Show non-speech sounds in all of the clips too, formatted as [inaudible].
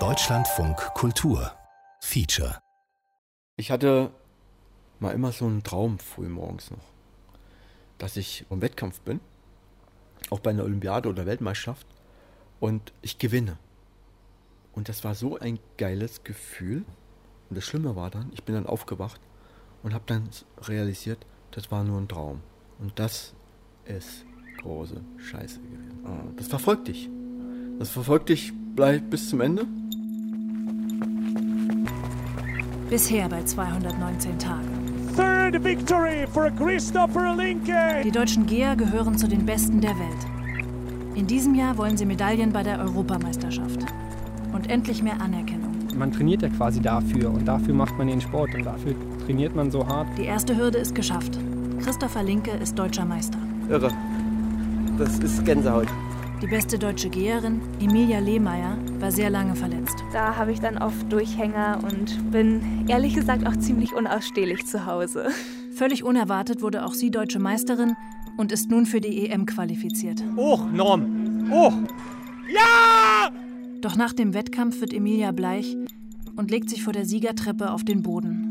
Deutschlandfunk Kultur Feature Ich hatte mal immer so einen Traum früh morgens noch, dass ich im Wettkampf bin, auch bei einer Olympiade oder Weltmeisterschaft und ich gewinne. Und das war so ein geiles Gefühl. Und das Schlimme war dann, ich bin dann aufgewacht und habe dann realisiert, das war nur ein Traum. Und das ist große Scheiße gewesen. Ah, das verfolgt dich. Das verfolgt dich bis zum Ende. Bisher bei 219 Tagen. Third victory for Christopher Linke. Die deutschen Geher gehören zu den Besten der Welt. In diesem Jahr wollen sie Medaillen bei der Europameisterschaft. Und endlich mehr Anerkennung. Man trainiert ja quasi dafür und dafür macht man den Sport und dafür trainiert man so hart. Die erste Hürde ist geschafft. Christopher Linke ist deutscher Meister. Irre. Das ist Gänsehaut. Die beste deutsche Geherin, Emilia Lehmeier, war sehr lange verletzt. Da habe ich dann oft Durchhänger und bin ehrlich gesagt auch ziemlich unausstehlich zu Hause. Völlig unerwartet wurde auch sie deutsche Meisterin und ist nun für die EM qualifiziert. Hoch, Norm! Hoch! Ja! Doch nach dem Wettkampf wird Emilia bleich und legt sich vor der Siegertreppe auf den Boden.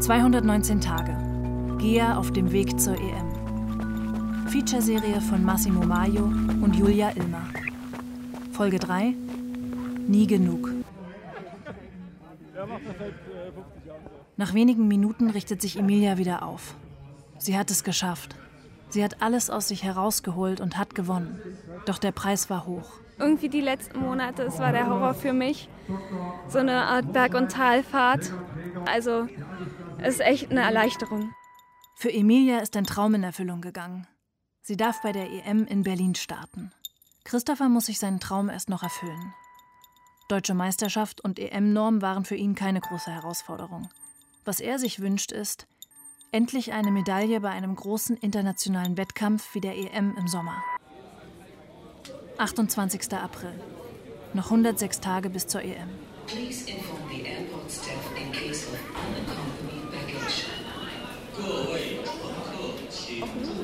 219 Tage. Gea auf dem Weg zur EM. Featureserie von Massimo Maio und Julia Ilmer. Folge 3 Nie genug. Nach wenigen Minuten richtet sich Emilia wieder auf. Sie hat es geschafft. Sie hat alles aus sich herausgeholt und hat gewonnen. Doch der Preis war hoch. Irgendwie die letzten Monate, es war der Horror für mich. So eine Art Berg- und Talfahrt. Also, es ist echt eine Erleichterung. Für Emilia ist ein Traum in Erfüllung gegangen. Sie darf bei der EM in Berlin starten. Christopher muss sich seinen Traum erst noch erfüllen. Deutsche Meisterschaft und EM-Norm waren für ihn keine große Herausforderung. Was er sich wünscht, ist, endlich eine Medaille bei einem großen internationalen Wettkampf wie der EM im Sommer. 28. April. Noch 106 Tage bis zur EM. Please inform the airport staff in case of unaccompanied baggage. Go away.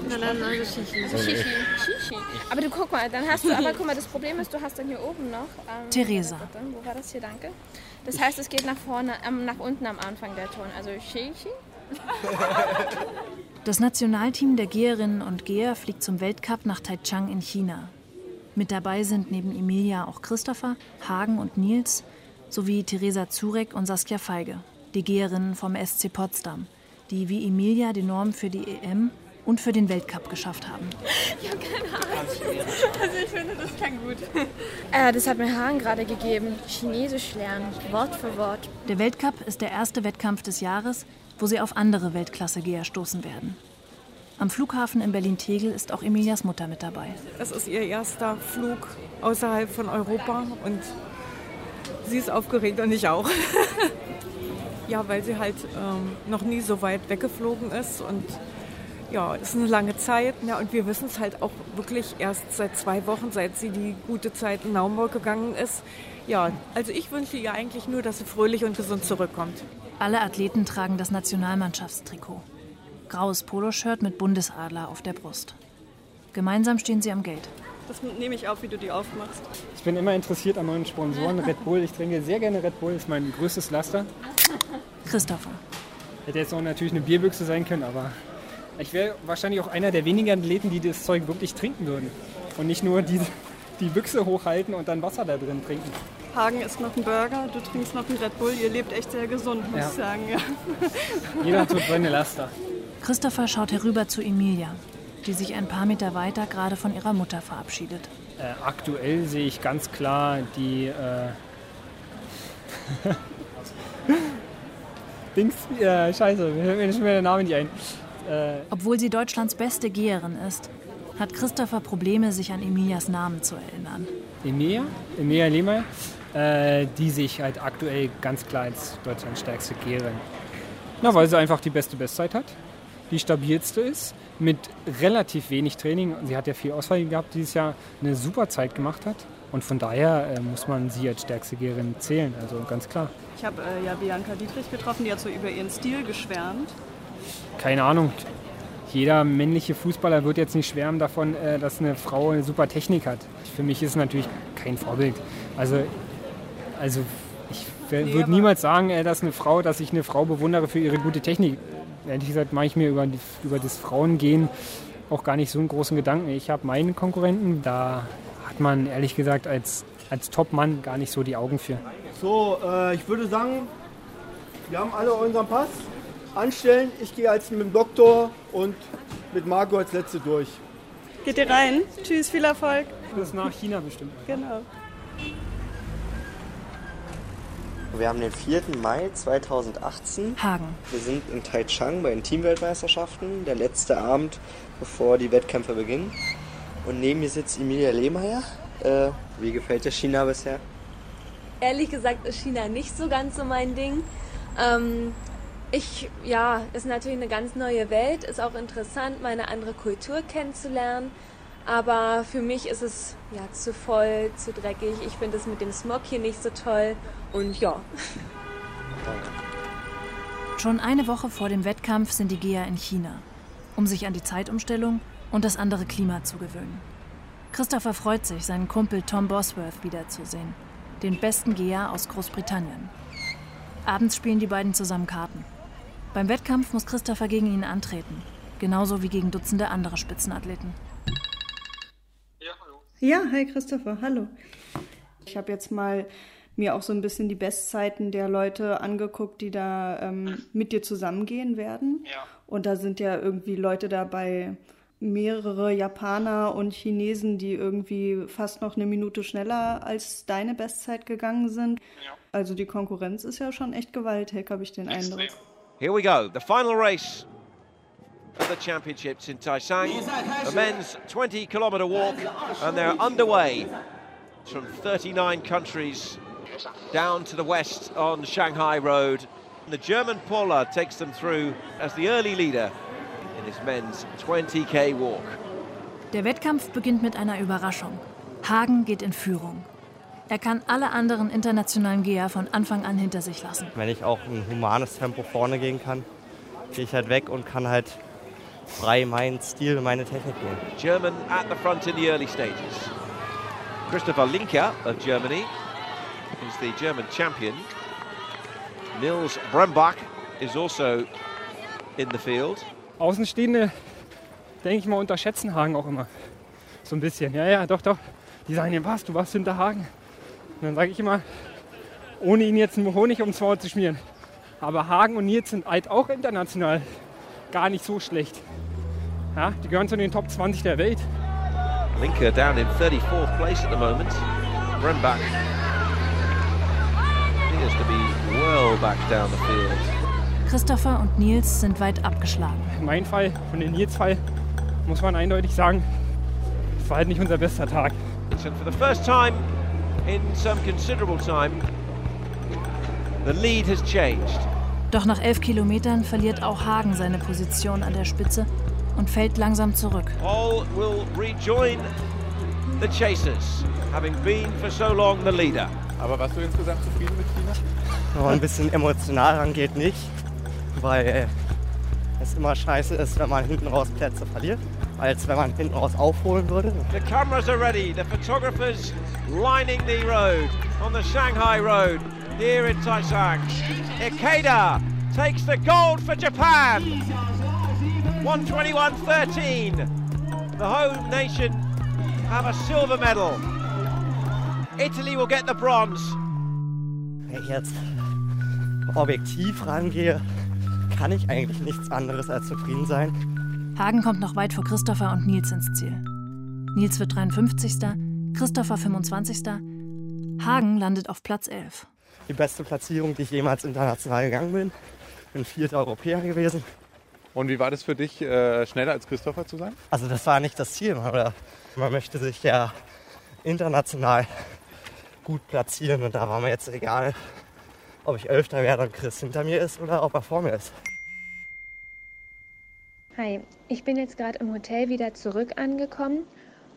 Shishi. Shishi. Aber du guck mal, dann hast du, aber guck mal, das Problem ist, du hast dann hier oben noch. Ähm, Theresa. Wo war das hier? Danke. Das heißt, es geht nach vorne, ähm, nach unten am Anfang der Ton. Also Shishi. [laughs] Das Nationalteam der Geherinnen und Geher fliegt zum Weltcup nach Taichung in China. Mit dabei sind neben Emilia auch Christopher, Hagen und Nils sowie Theresa Zurek und Saskia Feige, die Geherinnen vom SC Potsdam, die wie Emilia die Norm für die EM und für den Weltcup geschafft haben. Ich habe keine Ahnung. Also ich finde, das klang gut. Äh, das hat mir Hagen gerade gegeben. Chinesisch lernen, Wort für Wort. Der Weltcup ist der erste Wettkampf des Jahres, wo sie auf andere Weltklasse-Geher stoßen werden. Am Flughafen in Berlin-Tegel ist auch Emilias Mutter mit dabei. Es ist ihr erster Flug außerhalb von Europa und sie ist aufgeregt und ich auch. [laughs] ja, weil sie halt ähm, noch nie so weit weggeflogen ist und ja, das ist eine lange Zeit. Ja, und wir wissen es halt auch wirklich erst seit zwei Wochen, seit sie die gute Zeit in Naumburg gegangen ist. Ja, also ich wünsche ihr eigentlich nur, dass sie fröhlich und gesund zurückkommt. Alle Athleten tragen das Nationalmannschaftstrikot. Graues Poloshirt mit Bundesadler auf der Brust. Gemeinsam stehen sie am Gate. Das nehme ich auf, wie du die aufmachst. Ich bin immer interessiert an neuen Sponsoren. [laughs] Red Bull, ich trinke sehr gerne Red Bull, ist mein größtes Laster. Christopher. Hätte jetzt auch natürlich eine Bierbüchse sein können, aber ich wäre wahrscheinlich auch einer der wenigen Athleten, die das Zeug wirklich trinken würden. Und nicht nur die, die Büchse hochhalten und dann Wasser da drin trinken. Hagen isst noch einen Burger, du trinkst noch einen Red Bull. Ihr lebt echt sehr gesund, muss ja. ich sagen. Ja. [laughs] Jeder so seine Laster. Christopher schaut herüber zu Emilia, die sich ein paar Meter weiter gerade von ihrer Mutter verabschiedet. Äh, aktuell sehe ich ganz klar die. Äh [laughs] Dings, ja, scheiße, mir fällt mir nicht mehr der Name nicht ein. Äh Obwohl sie Deutschlands beste Geherin ist, hat Christopher Probleme, sich an Emilias Namen zu erinnern. Emilia? Emilia Lehmer, äh, die sich halt aktuell ganz klar als Deutschlands stärkste Geherin. Na, weil sie einfach die beste Bestzeit hat, die stabilste ist, mit relativ wenig Training. Sie hat ja viel Auswahl gehabt dieses Jahr, eine super Zeit gemacht hat. Und von daher äh, muss man sie als stärkste Geherin zählen, also ganz klar. Ich habe äh, ja Bianca Dietrich getroffen, die hat so über ihren Stil geschwärmt. Keine Ahnung. jeder männliche Fußballer wird jetzt nicht schwärmen davon, äh, dass eine Frau eine super Technik hat. Für mich ist es natürlich kein Vorbild. Also, also ich würde niemals sagen, äh, dass eine Frau, dass ich eine Frau bewundere für ihre gute Technik. Ehrlich gesagt mache ich mir über, die, über das Frauengehen auch gar nicht so einen großen Gedanken. Ich habe meinen Konkurrenten, da hat man ehrlich gesagt als, als Top-Mann gar nicht so die Augen für. So, äh, ich würde sagen, wir haben alle unseren Pass. Anstellen, ich gehe als mit dem Doktor und mit Marco als Letzte durch. Geht ihr rein? Tschüss, viel Erfolg. Bis nach China bestimmt. Genau. Wir haben den 4. Mai 2018. Hagen. Wir sind in Taichung bei den Teamweltmeisterschaften, der letzte Abend, bevor die Wettkämpfe beginnen. Und neben mir sitzt Emilia Lehmeier. Äh, wie gefällt dir China bisher? Ehrlich gesagt ist China nicht so ganz so mein Ding. Ähm, ich, ja, ist natürlich eine ganz neue Welt, ist auch interessant, meine andere Kultur kennenzulernen. Aber für mich ist es ja zu voll, zu dreckig. Ich finde es mit dem Smog hier nicht so toll. Und ja. [laughs] Schon eine Woche vor dem Wettkampf sind die Geher in China, um sich an die Zeitumstellung und das andere Klima zu gewöhnen. Christopher freut sich, seinen Kumpel Tom Bosworth wiederzusehen, den besten Geher aus Großbritannien. Abends spielen die beiden zusammen Karten. Beim Wettkampf muss Christopher gegen ihn antreten, genauso wie gegen Dutzende andere Spitzenathleten. Ja, hi Christopher, hallo. Ich habe jetzt mal mir auch so ein bisschen die Bestzeiten der Leute angeguckt, die da ähm, mit dir zusammengehen werden. Ja. Und da sind ja irgendwie Leute dabei, mehrere Japaner und Chinesen, die irgendwie fast noch eine Minute schneller als deine Bestzeit gegangen sind. Ja. Also die Konkurrenz ist ja schon echt gewaltig, habe ich den Eindruck. Here we go, the final race of the championships in Taishan. The men's 20 kilometer walk, and they're underway from 39 countries down to the west on Shanghai Road. The German Polar takes them through as the early leader in his men's 20k walk. Der Wettkampf beginnt mit einer Überraschung. Hagen geht in Führung. Er kann alle anderen internationalen Geher von Anfang an hinter sich lassen. Wenn ich auch ein humanes Tempo vorne gehen kann, gehe ich halt weg und kann halt frei meinen Stil, meine Technik gehen. German at the front in the early stages. Christopher Linker of Germany is the German champion. Nils Brembach is also in the field. Außenstehende, denke ich mal, unterschätzen Hagen auch immer. So ein bisschen. Ja, ja, doch, doch. Die sagen was, du warst hinter Hagen. Und dann sage ich immer, ohne ihn jetzt einen Honig ums Maul zu schmieren. Aber Hagen und Nils sind halt auch international gar nicht so schlecht. Ja, die gehören zu den Top 20 der Welt. Linker down in 34th place at the moment. Brembach appears to be well back down the field. Christopher und Nils sind weit abgeschlagen. Mein Fall und den Nils Fall muss man eindeutig sagen, es war halt nicht unser bester Tag. For the first time in some considerable time, the lead has changed. Doch nach elf Kilometern verliert auch Hagen seine Position an der Spitze und fällt langsam zurück. All will rejoin the chasers, having been for so long the leader. Aber warst du insgesamt zufrieden mit China? Noch ein bisschen emotional rangeht nicht, weil es immer scheiße ist, wenn man hinten raus Plätze verliert, als wenn man hinten raus aufholen würde. The cameras are ready, the photographers lining the road on the Shanghai Road here in Taishan. Ikeda takes the gold for Japan. 121.13. The home nation have a silver medal. Italy will get the bronze. Wenn ich jetzt objektiv rangehe, kann ich eigentlich nichts anderes als zufrieden sein. Hagen kommt noch weit vor Christopher und Nils ins Ziel. Nils wird 53. Christopher 25. Hagen landet auf Platz 11. Die beste Platzierung, die ich jemals international gegangen bin. Bin vierter Europäer gewesen. Und wie war das für dich, äh, schneller als Christopher zu sein? Also das war nicht das Ziel. Oder man möchte sich ja international gut platzieren. Und da war mir jetzt egal, ob ich Elfter werde und Chris hinter mir ist oder ob er vor mir ist. Hi, ich bin jetzt gerade im Hotel wieder zurück angekommen.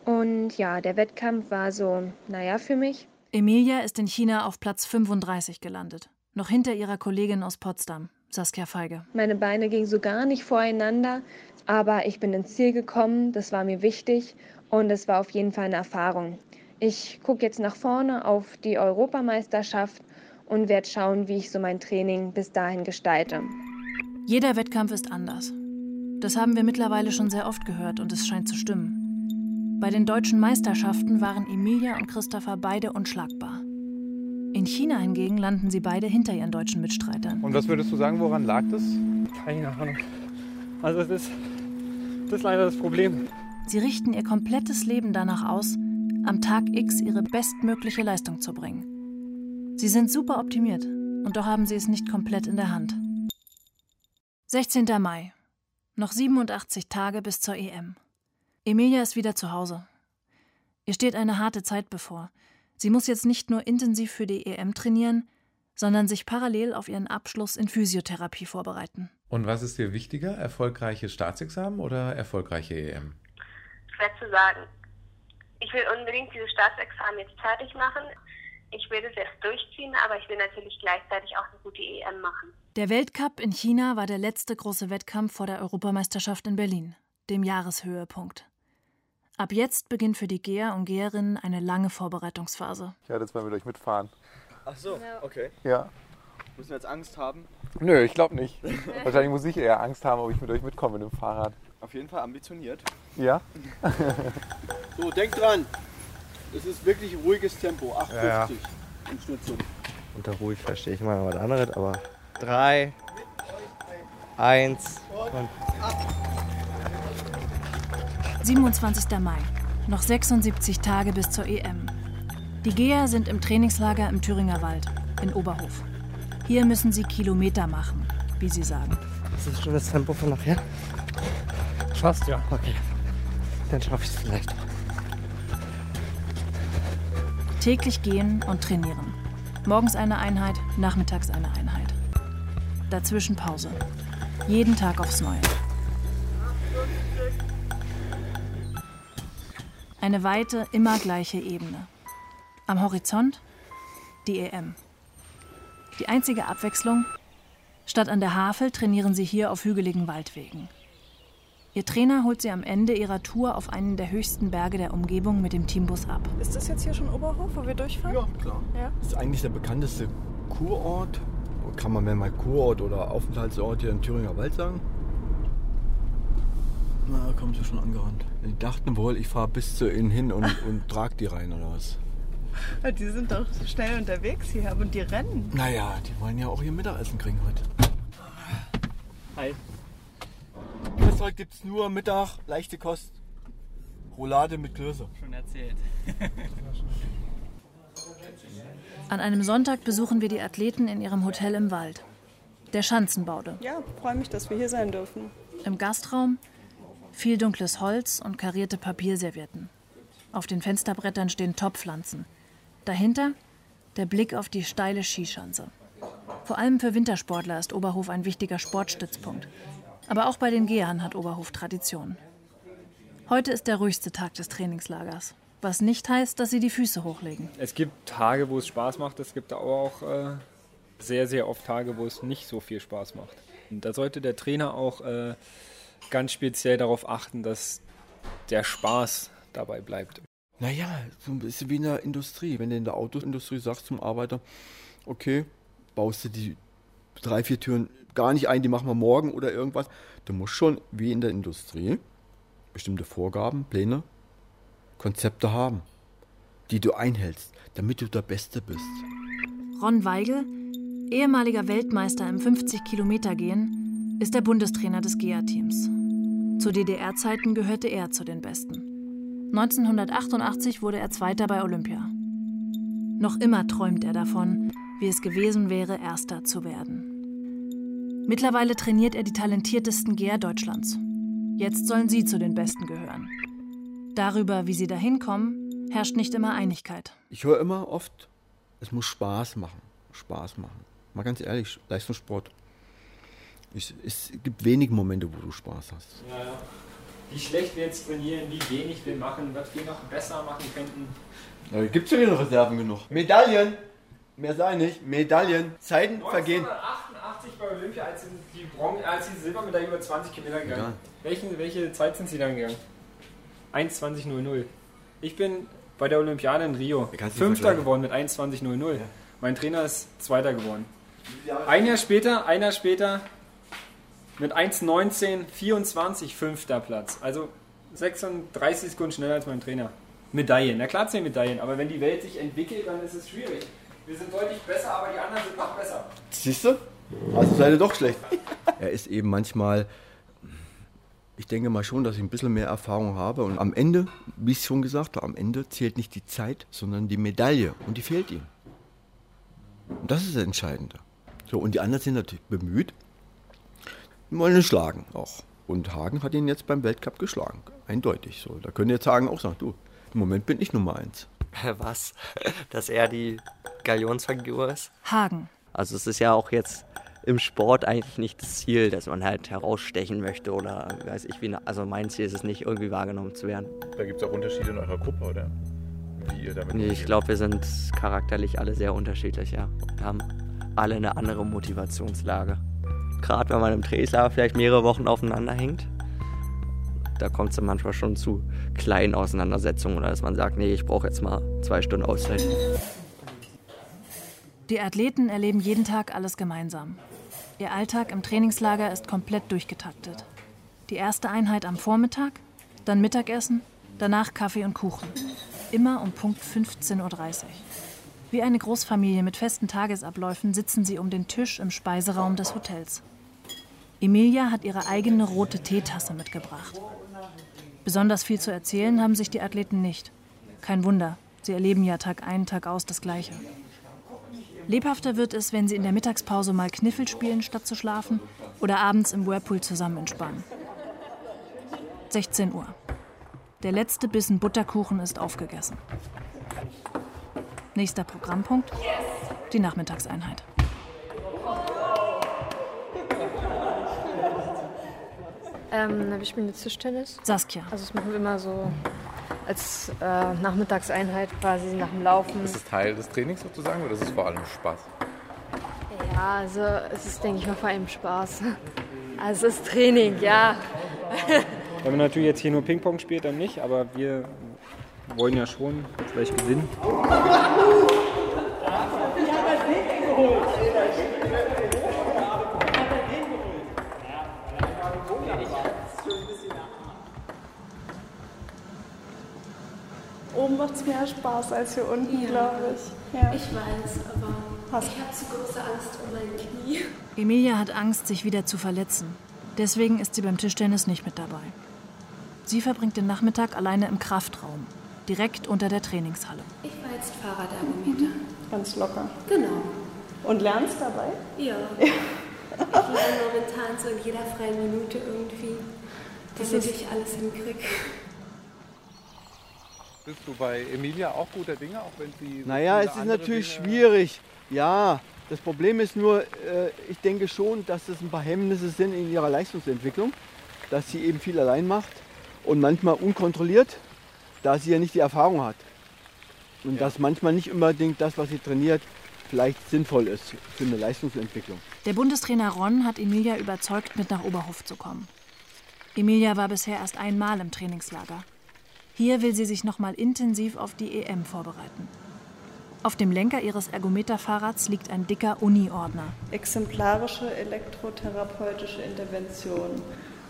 Und ja, der Wettkampf war so, naja, für mich. Emilia ist in China auf Platz 35 gelandet, noch hinter ihrer Kollegin aus Potsdam, Saskia Feige. Meine Beine gingen so gar nicht voreinander, aber ich bin ins Ziel gekommen, das war mir wichtig und es war auf jeden Fall eine Erfahrung. Ich gucke jetzt nach vorne auf die Europameisterschaft und werde schauen, wie ich so mein Training bis dahin gestalte. Jeder Wettkampf ist anders. Das haben wir mittlerweile schon sehr oft gehört und es scheint zu stimmen. Bei den deutschen Meisterschaften waren Emilia und Christopher beide unschlagbar. In China hingegen landen sie beide hinter ihren deutschen Mitstreitern. Und was würdest du sagen, woran lag das? Keine Ahnung. Also das ist, das ist leider das Problem. Sie richten ihr komplettes Leben danach aus, am Tag X ihre bestmögliche Leistung zu bringen. Sie sind super optimiert und doch haben sie es nicht komplett in der Hand. 16. Mai. Noch 87 Tage bis zur EM. Emilia ist wieder zu Hause. Ihr steht eine harte Zeit bevor. Sie muss jetzt nicht nur intensiv für die EM trainieren, sondern sich parallel auf ihren Abschluss in Physiotherapie vorbereiten. Und was ist dir wichtiger, erfolgreiche Staatsexamen oder erfolgreiche EM? Schwer zu sagen. Ich will unbedingt dieses Staatsexamen jetzt fertig machen. Ich will es jetzt durchziehen, aber ich will natürlich gleichzeitig auch eine gute EM machen. Der Weltcup in China war der letzte große Wettkampf vor der Europameisterschaft in Berlin, dem Jahreshöhepunkt. Ab jetzt beginnt für die Geher und Geherinnen eine lange Vorbereitungsphase. Ich werde jetzt mal mit euch mitfahren. Ach so, okay. Ja. Müssen wir jetzt Angst haben? Nö, ich glaube nicht. [laughs] Wahrscheinlich muss ich eher Angst haben, ob ich mit euch mitkomme mit dem Fahrrad. Auf jeden Fall ambitioniert. Ja? [laughs] So, denkt dran. Es ist wirklich ruhiges Tempo. 8,50 Ja, ja. im Schnitt so. Unter ruhig verstehe ich mal was anderes, aber drei, eins und 27. Mai. Noch 76 Tage bis zur EM. Die Geher sind im Trainingslager im Thüringer Wald, in Oberhof. Hier müssen sie Kilometer machen, wie sie sagen. das ist schon das Tempo von nachher. Fast, ja. Okay, dann schaffe ich es vielleicht. Täglich gehen und trainieren. Morgens eine Einheit, nachmittags eine Einheit. Dazwischen Pause. Jeden Tag aufs Neue. Eine weite, immer gleiche Ebene. Am Horizont die EM. Die einzige Abwechslung? Statt an der Havel trainieren sie hier auf hügeligen Waldwegen. Ihr Trainer holt sie am Ende ihrer Tour auf einen der höchsten Berge der Umgebung mit dem Teambus ab. Ist das jetzt hier schon Oberhof, wo wir durchfahren? Ja, klar. Ja? Das ist eigentlich der bekannteste Kurort. Kann man, wenn mal Kurort oder Aufenthaltsort hier im Thüringer Wald sagen? Na, da kommen sie schon angerannt. Die dachten wohl, ich fahre bis zu ihnen hin und, und [laughs] trag die rein oder was. Die sind doch so schnell unterwegs hier und die rennen. Naja, die wollen ja auch ihr Mittagessen kriegen heute. Hi. Das Zeug gibt's nur Mittag, leichte Kost. Roulade mit Klöße. Schon erzählt. [laughs] An einem Sonntag besuchen wir die Athleten in ihrem Hotel im Wald. Der Schanzenbaude. Ja, freue mich, dass wir hier sein dürfen. Im Gastraum viel dunkles Holz und karierte Papierservietten. Auf den Fensterbrettern stehen Topfpflanzen. Dahinter der Blick auf die steile Skischanze. Vor allem für Wintersportler ist Oberhof ein wichtiger Sportstützpunkt. Aber auch bei den Gehern hat Oberhof Tradition. Heute ist der ruhigste Tag des Trainingslagers. Was nicht heißt, dass sie die Füße hochlegen. Es gibt Tage, wo es Spaß macht. Es gibt aber auch äh, sehr, sehr oft Tage, wo es nicht so viel Spaß macht. Und da sollte der Trainer auch äh, ganz speziell darauf achten, dass der Spaß dabei bleibt. Naja, so ein bisschen wie in der Industrie. Wenn du in der Autoindustrie sagst zum Arbeiter, okay, baust du die drei, vier Türen gar nicht ein, die machen wir morgen oder irgendwas. Du musst schon, wie in der Industrie, bestimmte Vorgaben, Pläne, Konzepte haben, die du einhältst, damit du der Beste bist. Ron Weigel, ehemaliger Weltmeister im 50-Kilometer-Gehen, ist der Bundestrainer des GEA-Teams. Zu DDR-Zeiten gehörte er zu den Besten. 1988 wurde er Zweiter bei Olympia. Noch immer träumt er davon, wie es gewesen wäre, Erster zu werden. Mittlerweile trainiert er die talentiertesten Geher Deutschlands. Jetzt sollen sie zu den Besten gehören. Darüber, wie sie dahin kommen, herrscht nicht immer Einigkeit. Ich höre immer oft, es muss Spaß machen. Spaß machen. Mal ganz ehrlich, Leistungssport. Ich, es gibt wenige Momente, wo du Spaß hast. Ja, ja. Wie schlecht wir jetzt trainieren, wie wenig wir machen, was wir noch besser machen könnten. Ja, gibt ja wieder Reserven genug. Medaillen! Mehr sei nicht. Medaillen. Zeiten vergehen. 1988 bei Olympia, als Sie die, Bron als Sie die Silbermedaille über 20 Kilometer gegangen. Egal. Welchen, welche Zeit sind Sie dann gegangen? 1,20,00. Ich bin bei der Olympiade in Rio Fünfter geworden mit 1,20,00. Mein Trainer ist Zweiter geworden. Ein Jahr später, ein Jahr später mit 1,19, 24, fünfter Platz. Also 36 Sekunden schneller als mein Trainer. Medaillen, na klar zählen Medaillen, aber wenn die Welt sich entwickelt, dann ist es schwierig. Wir sind deutlich besser, aber die anderen sind noch besser. Siehst du? Also seid ihr doch schlecht. [laughs] er ist eben manchmal, ich denke mal schon, dass ich ein bisschen mehr Erfahrung habe. Und am Ende, wie ich schon gesagt habe, am Ende zählt nicht die Zeit, sondern die Medaille. Und die fehlt ihm. Und das ist das Entscheidende. So, und die anderen sind natürlich bemüht, die wollen ihn schlagen auch. Und Hagen hat ihn jetzt beim Weltcup geschlagen. Eindeutig so. Da können jetzt Hagen auch sagen, du, im Moment bin ich Nummer eins. Was? [laughs] Dass er die Galionsfigur ist? Hagen. Also es ist ja auch jetzt im Sport eigentlich nicht das Ziel, dass man halt herausstechen möchte oder weiß ich wie. Also mein Ziel ist es nicht, irgendwie wahrgenommen zu werden. Da gibt es auch Unterschiede in eurer Gruppe, oder? Wie ihr damit Nee, ich glaube, wir sind charakterlich alle sehr unterschiedlich, ja. Wir haben alle eine andere Motivationslage. Gerade wenn man im Trainingslager vielleicht mehrere Wochen aufeinander hängt, da kommt es dann manchmal schon zu kleinen Auseinandersetzungen oder dass man sagt, nee, ich brauche jetzt mal zwei Stunden Auszeit. Die Athleten erleben jeden Tag alles gemeinsam. Ihr Alltag im Trainingslager ist komplett durchgetaktet. Die erste Einheit am Vormittag, dann Mittagessen, danach Kaffee und Kuchen. Immer um Punkt 15.30 Uhr. Wie eine Großfamilie mit festen Tagesabläufen sitzen sie um den Tisch im Speiseraum des Hotels. Emilia hat ihre eigene rote Teetasse mitgebracht. Besonders viel zu erzählen haben sich die Athleten nicht. Kein Wunder, sie erleben ja Tag ein, Tag aus das Gleiche. Lebhafter wird es, wenn sie in der Mittagspause mal Kniffel spielen, statt zu schlafen, oder abends im Whirlpool zusammen entspannen. 16 Uhr. Der letzte Bissen Butterkuchen ist aufgegessen. Nächster Programmpunkt: die Nachmittagseinheit. Ähm, wir spielen jetzt Tischtennis. Saskia. Also das machen wir immer so als äh, Nachmittagseinheit quasi nach dem Laufen. Ist es Teil des Trainings sozusagen oder ist es vor allem Spaß? Ja, also es ist, denke ich mal, vor allem Spaß. Also es ist Training, ja. Wenn man natürlich jetzt hier nur Ping-Pong spielt, dann nicht, aber wir wollen ja schon vielleicht gewinnen. Oben macht es mehr Spaß als hier unten, Ja. glaube ich. Ja. Ich weiß, aber ich habe zu große Angst um mein Knie. Emilia hat Angst, sich wieder zu verletzen. Deswegen ist sie beim Tischtennis nicht mit dabei. Sie verbringt den Nachmittag alleine im Kraftraum, direkt unter der Trainingshalle. Ich war jetzt Fahrradergometer. Ganz locker. Genau. Und lernst dabei? Ja. Ich lerne momentan so in jeder freien Minute irgendwie, Das damit ist- ich alles hinkriege. Bist du bei Emilia auch guter Dinge, auch wenn sie. Naja, es ist natürlich Dinge- schwierig. Ja, das Problem ist nur, äh, ich denke schon, dass das ein paar Hemmnisse sind in ihrer Leistungsentwicklung, dass sie eben viel allein macht und manchmal unkontrolliert, da sie ja nicht die Erfahrung hat. Und dass manchmal nicht unbedingt das, was sie trainiert, vielleicht sinnvoll ist für eine Leistungsentwicklung. Der Bundestrainer Ron hat Emilia überzeugt, mit nach Oberhof zu kommen. Emilia war bisher erst einmal im Trainingslager. Hier will sie sich nochmal intensiv auf die EM vorbereiten. Auf dem Lenker ihres Ergometerfahrrads liegt ein dicker Uni-Ordner. Exemplarische elektrotherapeutische Intervention.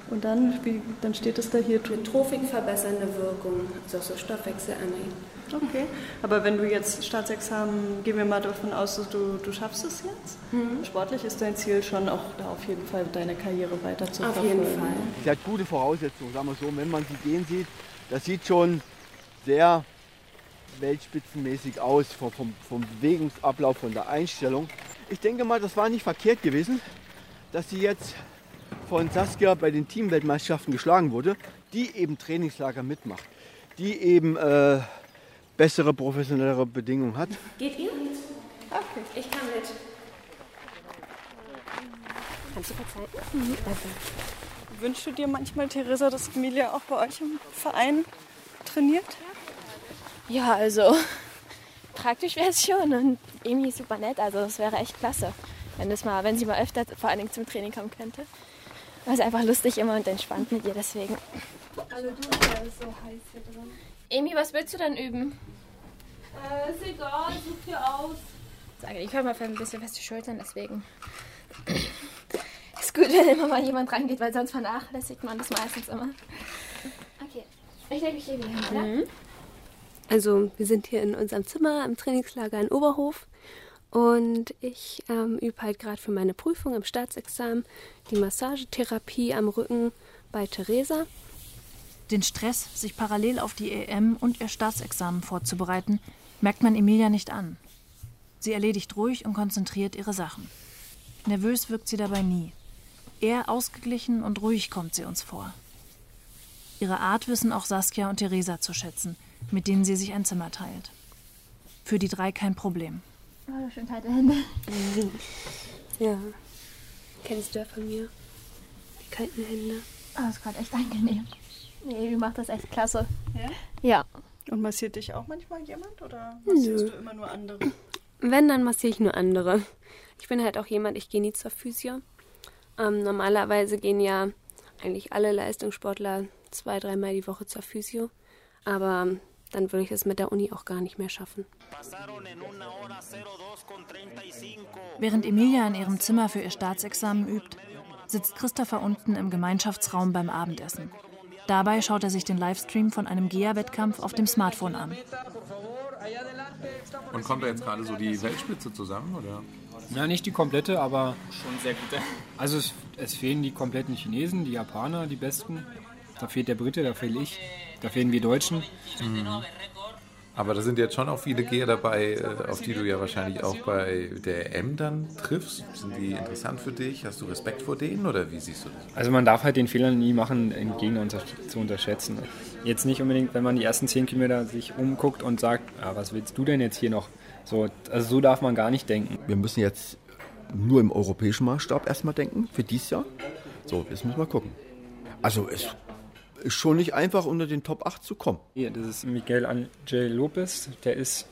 Und dann, wie, dann steht es da hier drin. Trophikverbessernde Wirkung, also so Stoffwechselanregen. Okay. Aber wenn du jetzt Staatsexamen, gehen wir mal davon aus, dass du, du schaffst es jetzt. Mhm. Sportlich ist dein Ziel schon auch da auf jeden Fall deine Karriere weiter zu Auf verfolgen. jeden Fall. Sie hat gute Voraussetzungen, sagen wir so. Wenn man sie gehen sieht, das sieht schon sehr weltspitzenmäßig aus vom, vom, vom Bewegungsablauf, von der Einstellung. Ich denke mal, das war nicht verkehrt gewesen, dass sie jetzt von Saskia bei den Teamweltmeisterschaften geschlagen wurde, die eben Trainingslager mitmacht, die eben äh, bessere, professionellere Bedingungen hat. Geht ihr? Okay. Ich kann mit. Kannst du verzeiten? Mhm. Wünschst du dir manchmal, Theresa, dass Emilia auch bei euch im Verein trainiert? Ja, also [laughs] praktisch wäre es schon. Und Emi ist super nett, also das wäre echt klasse. wenn, das mal, wenn sie mal öfter vor allen Dingen zum Training kommen könnte. War es einfach lustig immer und entspannt mit ihr deswegen. Also du ist so heiß hier drin. Emi, was willst du denn üben? Äh, ist egal, such dir aus. Ich höre mal für ein bisschen feste Schultern, deswegen. Ist gut, wenn immer mal jemand rangeht, weil sonst vernachlässigt man das meistens immer. Okay, ich lege mich hier wieder hin, oder? Mhm. Also wir sind hier in unserem Zimmer im Trainingslager in Oberhof und ich ähm, übe halt gerade für meine Prüfung im Staatsexamen die Massagetherapie am Rücken bei Theresa. Den Stress, sich parallel auf die EM und ihr Staatsexamen vorzubereiten, merkt man Emilia nicht an. Sie erledigt ruhig und konzentriert ihre Sachen. Nervös wirkt sie dabei nie. Eher ausgeglichen und ruhig kommt sie uns vor. Ihre Art wissen auch Saskia und Theresa zu schätzen, mit denen sie sich ein Zimmer teilt. Für die drei kein Problem. Oh, schön kalte Hände. Ja, kennst du ja von mir. Die kalten Hände. Oh, das ist gerade echt angenehm. Nee, du machst das echt klasse. Ja? Ja. Und massiert dich auch manchmal jemand oder Nö. massierst du immer nur andere? Wenn, dann massiere ich nur andere. Ich bin halt auch jemand, ich gehe nie zur Physio. Ähm, normalerweise gehen ja eigentlich alle Leistungssportler zwei, dreimal die Woche zur Physio. Aber ähm, dann würde ich es mit der Uni auch gar nicht mehr schaffen. Während Emilia in ihrem Zimmer für ihr Staatsexamen übt, sitzt Christopher unten im Gemeinschaftsraum beim Abendessen. Dabei schaut er sich den Livestream von einem GEA-Wettkampf auf dem Smartphone an. Und kommt da jetzt gerade so die Weltspitze zusammen, oder? Ja, nicht die komplette, aber schon sehr gute. [laughs] Also es, es fehlen die kompletten Chinesen, die Japaner, die besten. Da fehlt der Brite, da fehle ich, da fehlen wir Deutschen. Mhm. Aber da sind jetzt schon auch viele Geher dabei, äh, auf die du ja wahrscheinlich auch bei der EM dann triffst. Sind die interessant für dich? Hast du Respekt vor denen oder wie siehst du das? Also man darf halt den Fehler nie machen, den Gegner unter zu unterschätzen. Jetzt nicht unbedingt, wenn man die ersten 10 Kilometer sich umguckt und sagt, ah, was willst du denn jetzt hier noch? So, also so darf man gar nicht denken. Wir müssen jetzt nur im europäischen Maßstab erstmal denken, für dieses Jahr. So, jetzt müssen wir gucken. Also es ist schon nicht einfach, unter den Top 8 zu kommen. Hier, das ist Miguel Angel Lopez, der ist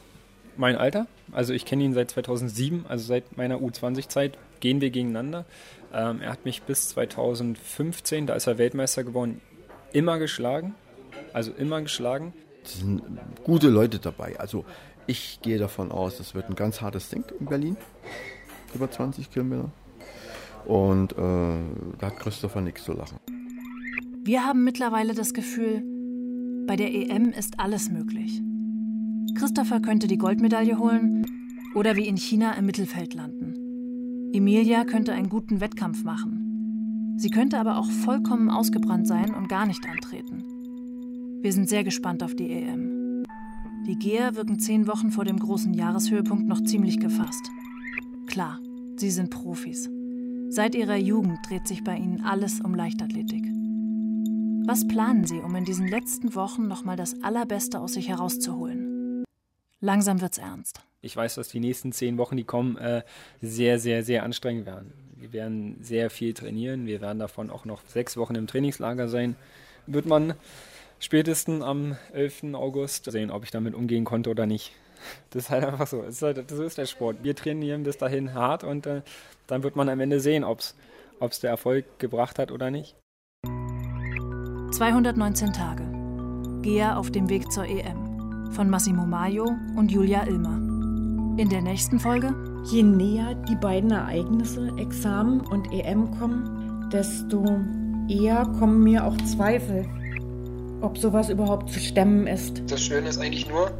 mein Alter. Also ich kenne ihn seit 2007, also seit meiner U20-Zeit gehen wir gegeneinander. Ähm, er hat mich bis 2015, da ist er Weltmeister geworden, immer geschlagen. Also immer geschlagen. Es sind gute Leute dabei. Also ich gehe davon aus, das wird ein ganz hartes Ding in Berlin. Über 20 Kilometer. Und äh, da hat Christopher nichts zu lachen. Wir haben mittlerweile das Gefühl, bei der EM ist alles möglich. Christopher könnte die Goldmedaille holen oder wie in China im Mittelfeld landen. Emilia könnte einen guten Wettkampf machen. Sie könnte aber auch vollkommen ausgebrannt sein und gar nicht antreten. Wir sind sehr gespannt auf die EM. Die Geher wirken zehn Wochen vor dem großen Jahreshöhepunkt noch ziemlich gefasst. Klar, sie sind Profis. Seit ihrer Jugend dreht sich bei ihnen alles um Leichtathletik. Was planen Sie, um in diesen letzten Wochen nochmal das Allerbeste aus sich herauszuholen? Langsam wird's ernst. Ich weiß, dass die nächsten zehn Wochen, die kommen, äh, sehr, sehr, sehr anstrengend werden. Wir werden sehr viel trainieren. Wir werden davon auch noch sechs Wochen im Trainingslager sein. Wird man spätestens am 11. August sehen, ob ich damit umgehen konnte oder nicht. Das ist halt einfach so. Das ist, halt, das ist der Sport. Wir trainieren bis dahin hart und äh, dann wird man am Ende sehen, ob es der Erfolg gebracht hat oder nicht. 219 Tage. Gea auf dem Weg zur EM. Von Massimo Maio und Julia Ilmer. In der nächsten Folge. Je näher die beiden Ereignisse, Examen und EM kommen, desto eher kommen mir auch Zweifel, ob sowas überhaupt zu stemmen ist. Das Schöne ist eigentlich nur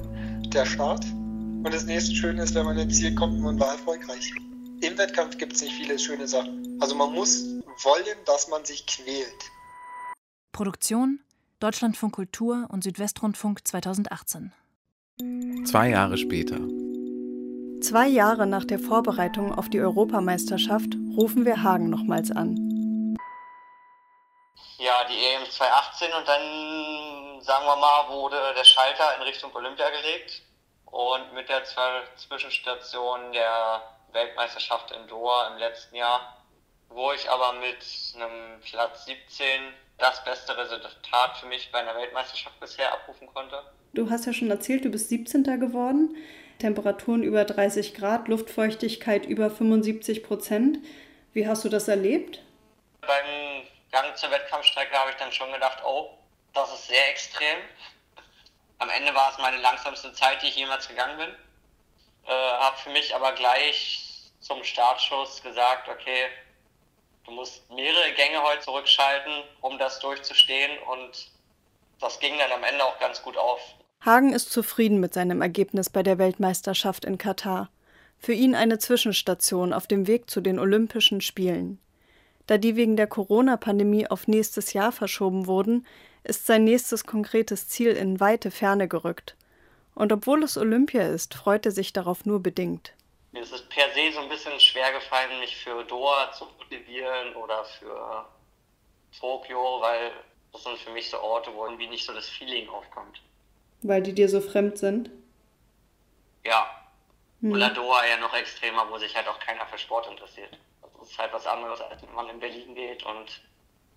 der Start. Und das nächste Schöne ist, wenn man ins Ziel kommt und man war erfolgreich. Im Wettkampf gibt es nicht viele schöne Sachen. Also man muss wollen, dass man sich quält. Produktion Deutschlandfunk Kultur und Südwestrundfunk 2018. Zwei Jahre später. Zwei Jahre nach der Vorbereitung auf die Europameisterschaft rufen wir Hagen nochmals an. Ja, die EM 2018 und dann, sagen wir mal, wurde der Schalter in Richtung Olympia gelegt. Und mit der Zwischenstation der Weltmeisterschaft in Doha im letzten Jahr, wo ich aber mit einem Platz 17 das beste Resultat für mich bei einer Weltmeisterschaft bisher abrufen konnte. Du hast ja schon erzählt, du bist 17. geworden. Temperaturen über 30 Grad, Luftfeuchtigkeit über 75 Prozent. Wie hast du das erlebt? Beim Gang zur Wettkampfstrecke habe ich dann schon gedacht, oh, das ist sehr extrem. Am Ende war es meine langsamste Zeit, die ich jemals gegangen bin. Äh, habe für mich aber gleich zum Startschuss gesagt, okay, du musst mehrere Gänge heute zurückschalten, um das durchzustehen und das ging dann am Ende auch ganz gut auf. Hagen ist zufrieden mit seinem Ergebnis bei der Weltmeisterschaft in Katar. Für ihn eine Zwischenstation auf dem Weg zu den Olympischen Spielen. Da die wegen der Corona-Pandemie auf nächstes Jahr verschoben wurden, ist sein nächstes konkretes Ziel in weite Ferne gerückt. Und obwohl es Olympia ist, freut er sich darauf nur bedingt. Mir ist es per se so ein bisschen schwer gefallen, mich für Doha zu motivieren oder für Tokio, weil das sind für mich so Orte, wo irgendwie nicht so das Feeling aufkommt. Weil die dir so fremd sind? Ja. Hm. Oder Doha ja noch extremer, wo sich halt auch keiner für Sport interessiert. Ist halt was anderes, als wenn man in Berlin geht und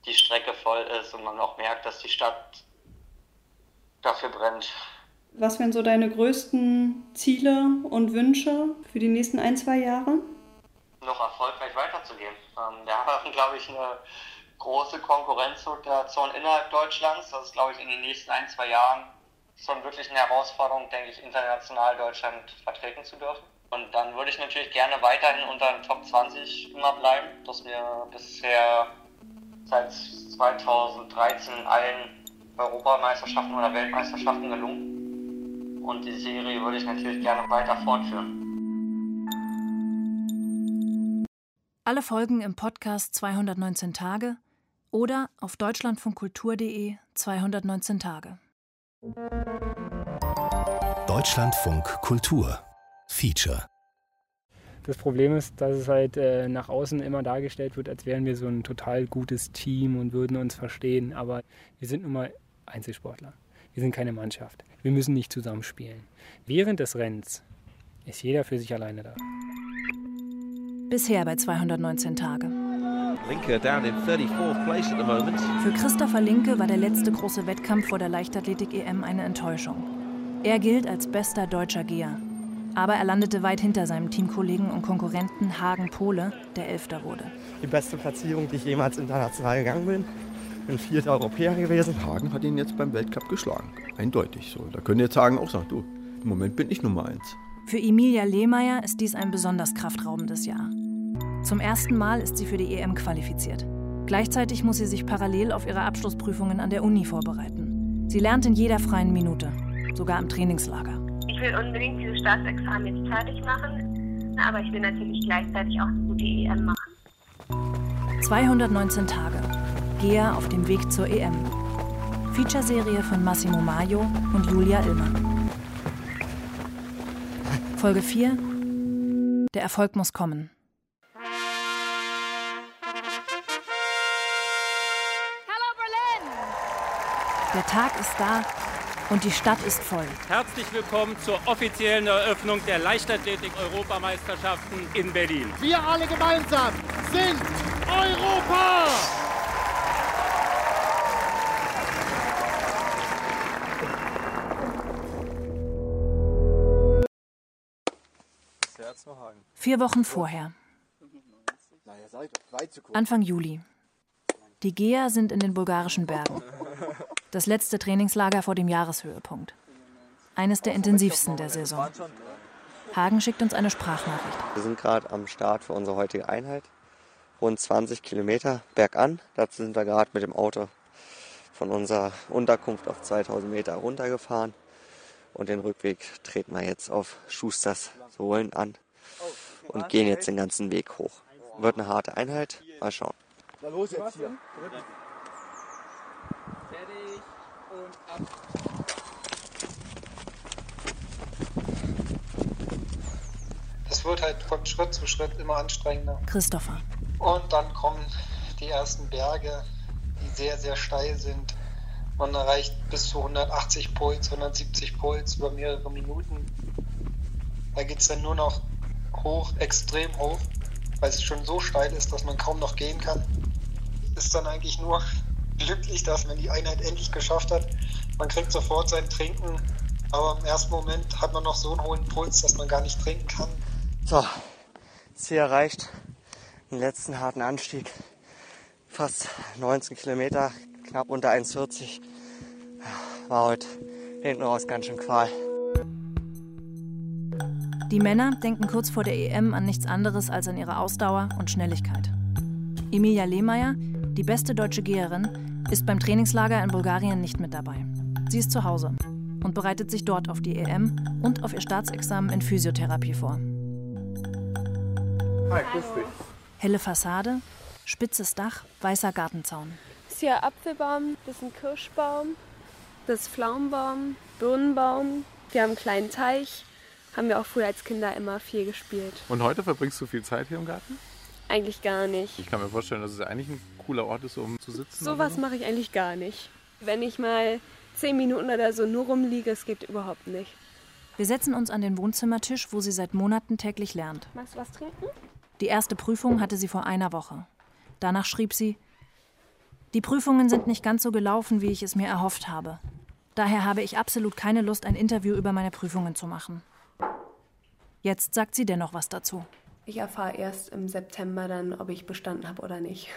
die Strecke voll ist und man auch merkt, dass die Stadt dafür brennt. Was wären so deine größten Ziele und Wünsche für die nächsten ein, zwei Jahre? Noch erfolgreich weiterzugehen. Ähm, wir haben, glaube ich, eine große Konkurrenzsituation innerhalb Deutschlands. Das ist, glaube ich, in den nächsten ein, zwei Jahren schon wirklich eine Herausforderung, denke ich, international Deutschland vertreten zu dürfen. Und dann würde ich natürlich gerne weiterhin unter den Top 20 immer bleiben. Das ist mir bisher seit 2013 in allen Europameisterschaften oder Weltmeisterschaften gelungen. Und die Serie würde ich natürlich gerne weiter fortführen. Alle Folgen im Podcast 219 Tage oder auf deutschlandfunkkultur.de 219 Tage. Deutschlandfunk Kultur Feature das Problem ist, dass es halt äh, nach außen immer dargestellt wird, als wären wir so ein total gutes Team und würden uns verstehen. Aber wir sind nun mal Einzelsportler. Wir sind keine Mannschaft. Wir müssen nicht zusammen spielen. Während des Rennens ist jeder für sich alleine da. Bisher bei 219 Tage. Linke down in 34th place at the moment. Für Christopher Linke war der letzte große Wettkampf vor der Leichtathletik-EM eine Enttäuschung. Er gilt als bester deutscher Geher. Aber er landete weit hinter seinem Teamkollegen und Konkurrenten Hagen Pohle, der Elfter wurde. Die beste Platzierung, die ich jemals international gegangen bin. Bin vierter Europäer gewesen. Hagen hat ihn jetzt beim Weltcup geschlagen. Eindeutig so. Da können jetzt Hagen auch sagen, du, im Moment bin ich Nummer eins. Für Emilia Lehmeier ist dies ein besonders kraftraubendes Jahr. Zum ersten Mal ist sie für die EM qualifiziert. Gleichzeitig muss sie sich parallel auf ihre Abschlussprüfungen an der Uni vorbereiten. Sie lernt in jeder freien Minute, sogar im Trainingslager. Ich will unbedingt dieses Staatsexamen jetzt fertig machen, aber ich will natürlich gleichzeitig auch eine gute EM machen. 219 Tage. Gea auf dem Weg zur EM. Featureserie von Massimo Maio und Julia Illmann. Folge 4. Der Erfolg muss kommen. Der Tag ist da und die Stadt ist voll. Herzlich willkommen zur offiziellen Eröffnung der Leichtathletik-Europameisterschaften in Berlin. Wir alle gemeinsam sind Europa! Vier Wochen vorher. Anfang Juli. Die Geher sind in den bulgarischen Bergen. Das letzte Trainingslager vor dem Jahreshöhepunkt. Eines der intensivsten der Saison. Hagen schickt uns eine Sprachnachricht. Wir sind gerade am Start für unsere heutige Einheit. Rund 20 Kilometer bergan. Dazu sind wir gerade mit dem Auto von unserer Unterkunft auf 2000 Meter runtergefahren. Und den Rückweg treten wir jetzt auf Schusters Sohlen an und gehen jetzt den ganzen Weg hoch. Wird eine harte Einheit. Mal schauen. Na los jetzt hier. Es wird halt von Schritt zu Schritt immer anstrengender. Christopher. Und dann kommen die ersten Berge, die sehr, sehr steil sind. Man erreicht bis zu 180 Puls, 170 Puls über mehrere Minuten. Da geht es dann nur noch hoch, extrem hoch, weil es schon so steil ist, dass man kaum noch gehen kann. Ist dann eigentlich nur glücklich, dass man die Einheit endlich geschafft hat. Man kriegt sofort sein Trinken Aber im ersten Moment hat man noch so einen hohen Puls, dass man gar nicht trinken kann. So, Ziel erreicht. Den letzten harten Anstieg. Fast 19 Kilometer, knapp unter 1,40. War heute hinten raus ganz schön Qual. Die Männer denken kurz vor der EM an nichts anderes als an ihre Ausdauer und Schnelligkeit. Emilia Lehmeier, die beste deutsche Geherin, ist beim Trainingslager in Bulgarien nicht mit dabei. Sie ist zu Hause und bereitet sich dort auf die EM und auf ihr Staatsexamen in Physiotherapie vor. Hi, grüß dich. Helle Fassade, spitzes Dach, weißer Gartenzaun. Das ist hier Apfelbaum, das ist ein Kirschbaum, das ist Pflaumenbaum, Birnenbaum. Wir haben einen kleinen Teich. Haben wir auch früher als Kinder immer viel gespielt. Und heute verbringst du viel Zeit hier im Garten? Eigentlich gar nicht. Ich kann mir vorstellen, dass es eigentlich ein cooler Ort ist, um zu sitzen. Sowas so. mache ich eigentlich gar nicht. Wenn ich mal zehn Minuten oder so nur rumliege, es geht überhaupt nicht. Wir setzen uns an den Wohnzimmertisch, wo sie seit Monaten täglich lernt. Magst du was trinken? Die erste Prüfung hatte sie vor einer Woche. Danach schrieb sie, die Prüfungen sind nicht ganz so gelaufen, wie ich es mir erhofft habe. Daher habe ich absolut keine Lust, ein Interview über meine Prüfungen zu machen. Jetzt sagt sie dennoch was dazu. Ich erfahre erst im September dann, ob ich bestanden habe oder nicht.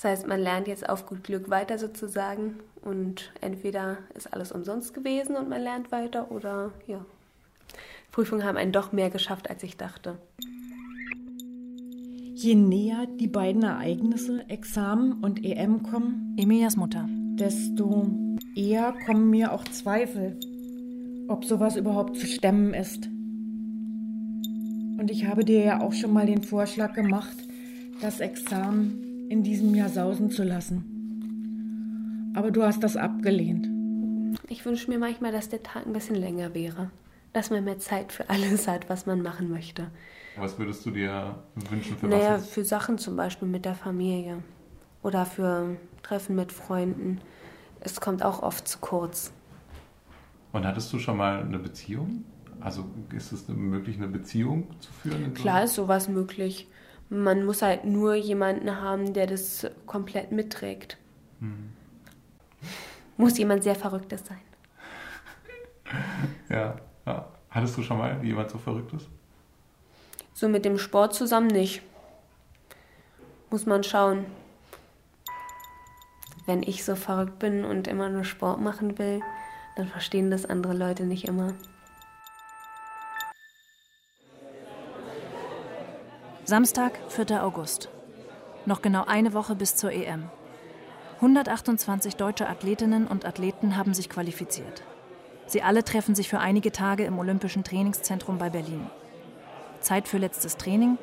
Das heißt, man lernt jetzt auf gut Glück weiter sozusagen und entweder ist alles umsonst gewesen und man lernt weiter oder ja. Prüfungen haben einen doch mehr geschafft, als ich dachte. Je näher die beiden Ereignisse, Examen und EM kommen, Emilias Mutter, desto eher kommen mir auch Zweifel, ob sowas überhaupt zu stemmen ist. Und ich habe dir ja auch schon mal den Vorschlag gemacht, das Examen in diesem Jahr sausen zu lassen. Aber du hast das abgelehnt. Ich wünsche mir manchmal, dass der Tag ein bisschen länger wäre. Dass man mehr Zeit für alles hat, was man machen möchte. Was würdest du dir wünschen für naja, was? für Sachen zum Beispiel mit der Familie. Oder für Treffen mit Freunden. Es kommt auch oft zu kurz. Und hattest du schon mal eine Beziehung? Also ist es möglich, eine Beziehung zu führen? Klar ist sowas möglich. Man muss halt nur jemanden haben, der das komplett mitträgt. Hm. Muss jemand sehr Verrücktes sein. Ja, ja. Hattest du schon mal jemand so Verrücktes? So mit dem Sport zusammen nicht. Muss man schauen. Wenn ich so verrückt bin und immer nur Sport machen will, dann verstehen das andere Leute nicht immer. Samstag, 4. August. Noch genau eine Woche bis zur EM. 128 deutsche Athletinnen und Athleten haben sich qualifiziert. Sie alle treffen sich für einige Tage im Olympischen Trainingszentrum bei Berlin. Zeit für letztes Training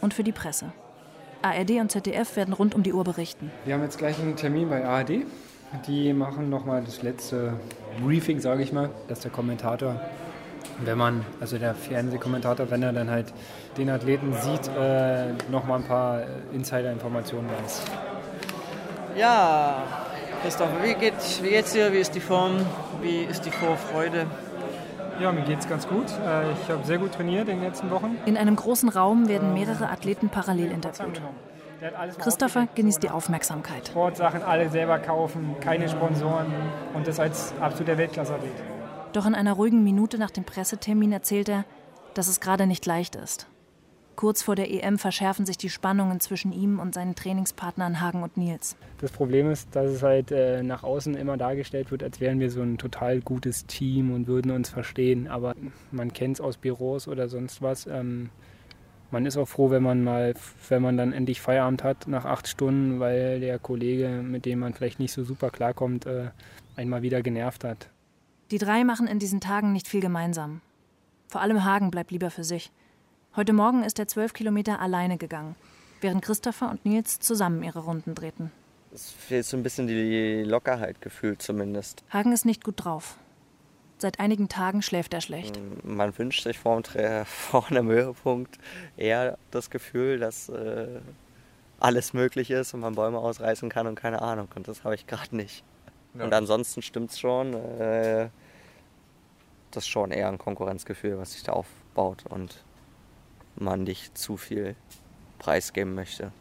und für die Presse. ARD und ZDF werden rund um die Uhr berichten. Wir haben jetzt gleich einen Termin bei ARD. Die machen nochmal das letzte Briefing, sage ich mal, dass der Kommentator, wenn man, also der Fernsehkommentator, wenn er dann halt den Athleten sieht, äh, nochmal ein paar Insider-Informationen weiß. Ja, Christopher, wie geht's, wie geht's dir? Wie ist die Form? Wie ist die Vorfreude? Ja, mir geht's ganz gut. Äh, Ich habe sehr gut trainiert in den letzten Wochen. In einem großen Raum werden mehrere Athleten parallel interviewt. Christopher genießt die Aufmerksamkeit. Sportsachen alle selber kaufen, keine Sponsoren und das als absoluter Weltklasse-Athlet. Doch in einer ruhigen Minute nach dem Pressetermin erzählt er, dass es gerade nicht leicht ist. Kurz vor der EM verschärfen sich die Spannungen zwischen ihm und seinen Trainingspartnern Hagen und Nils. Das Problem ist, dass es halt äh, nach außen immer dargestellt wird, als wären wir so ein total gutes Team und würden uns verstehen. Aber man kennt es aus Büros oder sonst was. Ähm, man ist auch froh, wenn man mal, wenn man dann endlich Feierabend hat nach acht Stunden, weil der Kollege, mit dem man vielleicht nicht so super klarkommt, äh, einmal wieder genervt hat. Die drei machen in diesen Tagen nicht viel gemeinsam. Vor allem Hagen bleibt lieber für sich. Heute Morgen ist er zwölf Kilometer alleine gegangen, während Christopher und Nils zusammen ihre Runden drehten. Es fehlt so ein bisschen die Lockerheit gefühlt zumindest. Hagen ist nicht gut drauf. Seit einigen Tagen schläft er schlecht. Man wünscht sich vor, dem [laughs] vor einem Höhepunkt eher das Gefühl, dass äh, alles möglich ist und man Bäume ausreißen kann und keine Ahnung. Und das habe ich gerade nicht. Ja. Und ansonsten stimmt es schon. Äh, das ist schon eher ein Konkurrenzgefühl, was sich da aufbaut und man nicht zu viel preisgeben möchte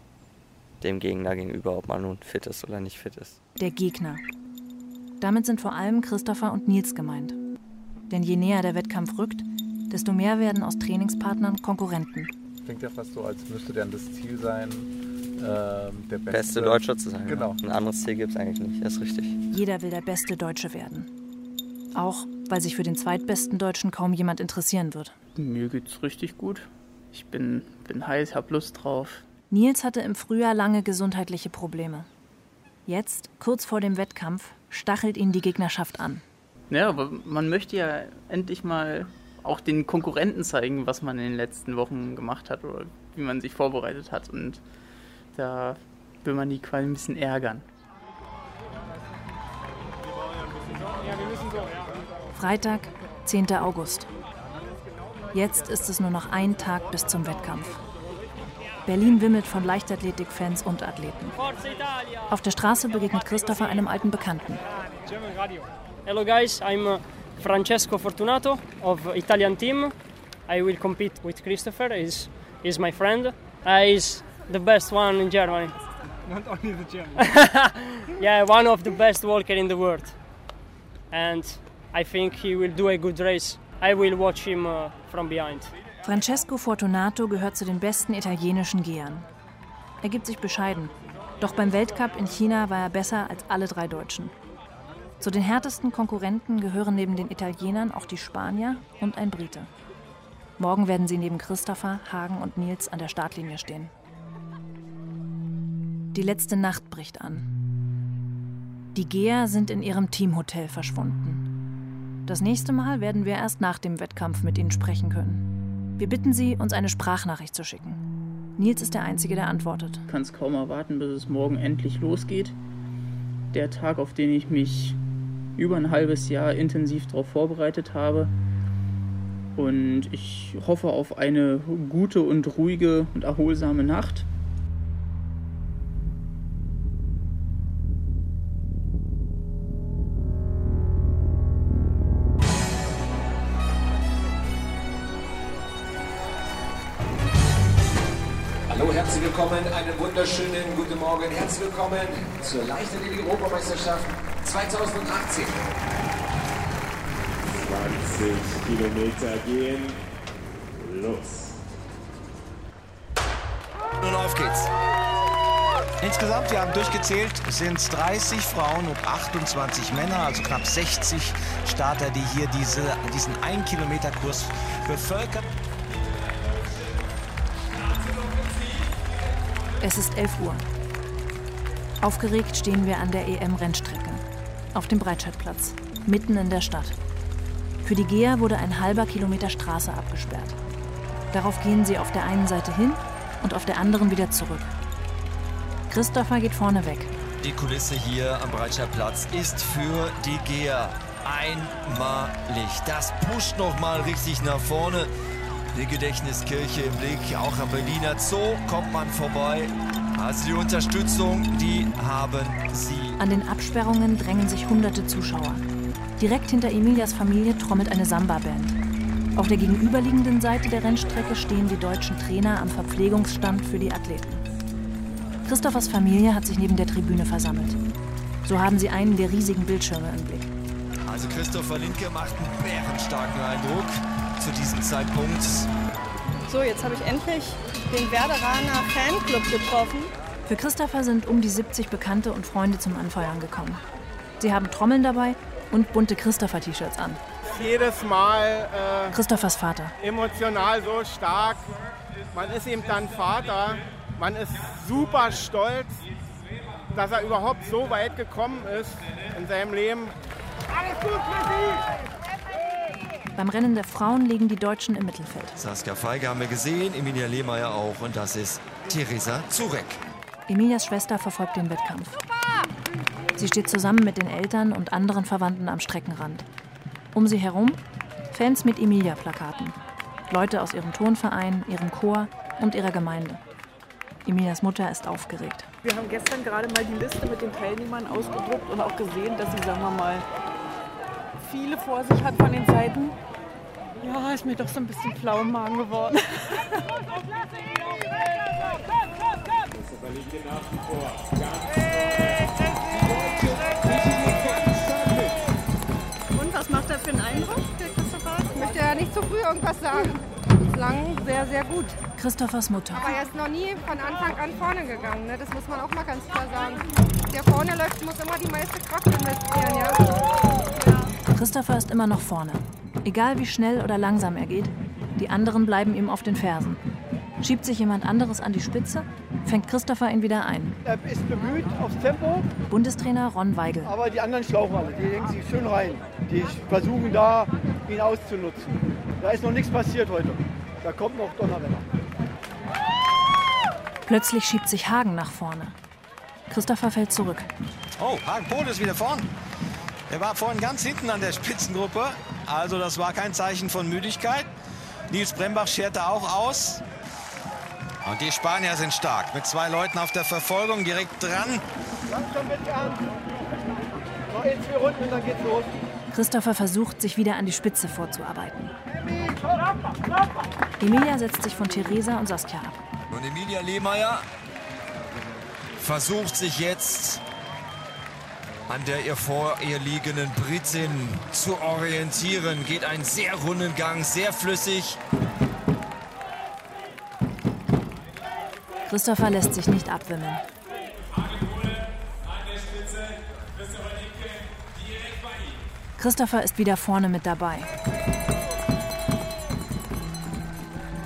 dem Gegner gegenüber, ob man nun fit ist oder nicht fit ist. Der Gegner. Damit sind vor allem Christopher und Nils gemeint. Denn je näher der Wettkampf rückt, desto mehr werden aus Trainingspartnern Konkurrenten. Klingt ja fast so, als müsste dann das Ziel sein, ähm, der beste, Beste Deutscher zu sein. Genau. Ein anderes Ziel gibt es eigentlich nicht, das ist richtig. Jeder will der beste Deutsche werden. Auch weil sich für den zweitbesten Deutschen kaum jemand interessieren wird. Mir geht's richtig gut. Ich bin, bin heiß, hab Lust drauf. Nils hatte im Frühjahr lange gesundheitliche Probleme. Jetzt, kurz vor dem Wettkampf, stachelt ihn die Gegnerschaft an. Ja, aber man möchte ja endlich mal auch den Konkurrenten zeigen, was man in den letzten Wochen gemacht hat oder wie man sich vorbereitet hat. Und da will man die quasi ein bisschen ärgern. Freitag, 10. August. Jetzt ist es nur noch ein Tag bis zum Wettkampf. Berlin wimmelt von Leichtathletik-Fans und Athleten. Auf der Straße begegnet Christopher einem alten Bekannten. Hello guys, I'm uh, Francesco Fortunato of Italian team. I will compete with Christopher. He's, he's my friend. Uh, he's the best one in Germany. Not only the German. [laughs] yeah, one of the best walker in the world. And I think he will do a good race. I will watch him uh, from behind. Francesco Fortunato gehört zu den besten italienischen Gehern. Er gibt sich bescheiden. Doch beim Weltcup in China war er besser als alle drei Deutschen. Zu den härtesten Konkurrenten gehören neben den Italienern auch die Spanier und ein Brite. Morgen werden sie neben Christopher, Hagen und Nils an der Startlinie stehen. Die letzte Nacht bricht an. Die Geher sind in ihrem Teamhotel verschwunden. Das nächste Mal werden wir erst nach dem Wettkampf mit ihnen sprechen können. Wir bitten sie, uns eine Sprachnachricht zu schicken. Nils ist der Einzige, der antwortet. Ich kann es kaum erwarten, bis es morgen endlich losgeht. Der Tag, auf den ich mich über ein halbes Jahr intensiv darauf vorbereitet habe. Und ich hoffe auf eine gute und ruhige und erholsame Nacht. Wunderschönen guten Morgen. Herzlich willkommen zur Leichtathletik-Europameisterschaft 2018. 20 Kilometer gehen. Los. Nun auf geht's. Insgesamt, wir haben durchgezählt, sind es 30 Frauen und 28 Männer, also knapp 60 Starter, die hier diese, diesen 1-Kilometer-Kurs bevölkern. Es ist 11 Uhr. Aufgeregt stehen wir an der EM-Rennstrecke. Auf dem Breitscheidplatz, mitten in der Stadt. Für die Geher wurde ein halber Kilometer Straße abgesperrt. Darauf gehen sie auf der einen Seite hin und auf der anderen wieder zurück. Christopher geht vorne weg. Die Kulisse hier am Breitscheidplatz ist für die Geher einmalig. Das pusht noch mal richtig nach vorne. Die Gedächtniskirche im Blick, auch am Berliner Zoo kommt man vorbei. Also die Unterstützung, die haben sie. An den Absperrungen drängen sich hunderte Zuschauer. Direkt hinter Emilias Familie trommelt eine Samba-Band. Auf der gegenüberliegenden Seite der Rennstrecke stehen die deutschen Trainer am Verpflegungsstand für die Athleten. Christophers Familie hat sich neben der Tribüne versammelt. So haben sie einen der riesigen Bildschirme im Blick. Also Christopher Linke macht einen bärenstarken Eindruck zu diesem Zeitpunkt. So, jetzt habe ich endlich den Werderaner Fanclub getroffen. Für Christopher sind um die 70 Bekannte und Freunde zum Anfeuern gekommen. Sie haben Trommeln dabei und bunte Christopher-T-Shirts an. Jedes Mal äh, Christophers Vater. emotional so stark. Man ist ihm dann Vater. Man ist super stolz, dass er überhaupt so weit gekommen ist in seinem Leben. Alles gut für Sie! Beim Rennen der Frauen liegen die Deutschen im Mittelfeld. Saskia Feige haben wir gesehen, Emilia Lehmeier auch und das ist Theresa Zurek. Emilias Schwester verfolgt den Wettkampf. Sie steht zusammen mit den Eltern und anderen Verwandten am Streckenrand. Um sie herum Fans mit Emilia-Plakaten. Leute aus ihrem Turnverein, ihrem Chor und ihrer Gemeinde. Emilias Mutter ist aufgeregt. Wir haben gestern gerade mal die Liste mit den Teilnehmern ausgedruckt und auch gesehen, dass sie, sagen wir mal, viele vor sich hat von den Seiten. Ja, ist mir doch so ein bisschen flau im Magen geworden. Und was macht er für einen Eindruck, der Christopher? nicht zu früh irgendwas sagen. Bislang sehr, sehr gut. Christophers Mutter. Aber er ist noch nie von Anfang an vorne gegangen. Ne? Das muss man auch mal ganz klar sagen. Der vorne läuft, muss immer die meiste Kraft investieren. Ja? Christopher ist immer noch vorne. Egal wie schnell oder langsam er geht, die anderen bleiben ihm auf den Fersen. Schiebt sich jemand anderes an die Spitze, fängt Christopher ihn wieder ein. Er ist bemüht aufs Tempo, Bundestrainer Ron Weigel. aber die anderen schlauchen alle. Die denken sich schön rein. Die versuchen da, ihn auszunutzen. Da ist noch nichts passiert heute. Da kommt noch Donnerwetter. Plötzlich schiebt sich Hagen nach vorne. Christopher fällt zurück. Oh, Hagen Pohl ist wieder vorn. Er war vorhin ganz hinten an der Spitzengruppe. Also das war kein Zeichen von Müdigkeit. Nils Brembach scherte auch aus. Und die Spanier sind stark. Mit zwei Leuten auf der Verfolgung direkt dran. Langsam mit an. Noch ein, zwei Runden und dann geht's los. Christopher versucht, sich wieder an die Spitze vorzuarbeiten. Emilia setzt sich von Theresa und Saskia ab. Und Emilia Lehmeier versucht sich jetzt an der ihr vor ihr liegenden Britin zu orientieren. Geht einen sehr runden Gang, sehr flüssig. Christopher lässt sich nicht abwimmeln. Christopher ist wieder vorne mit dabei.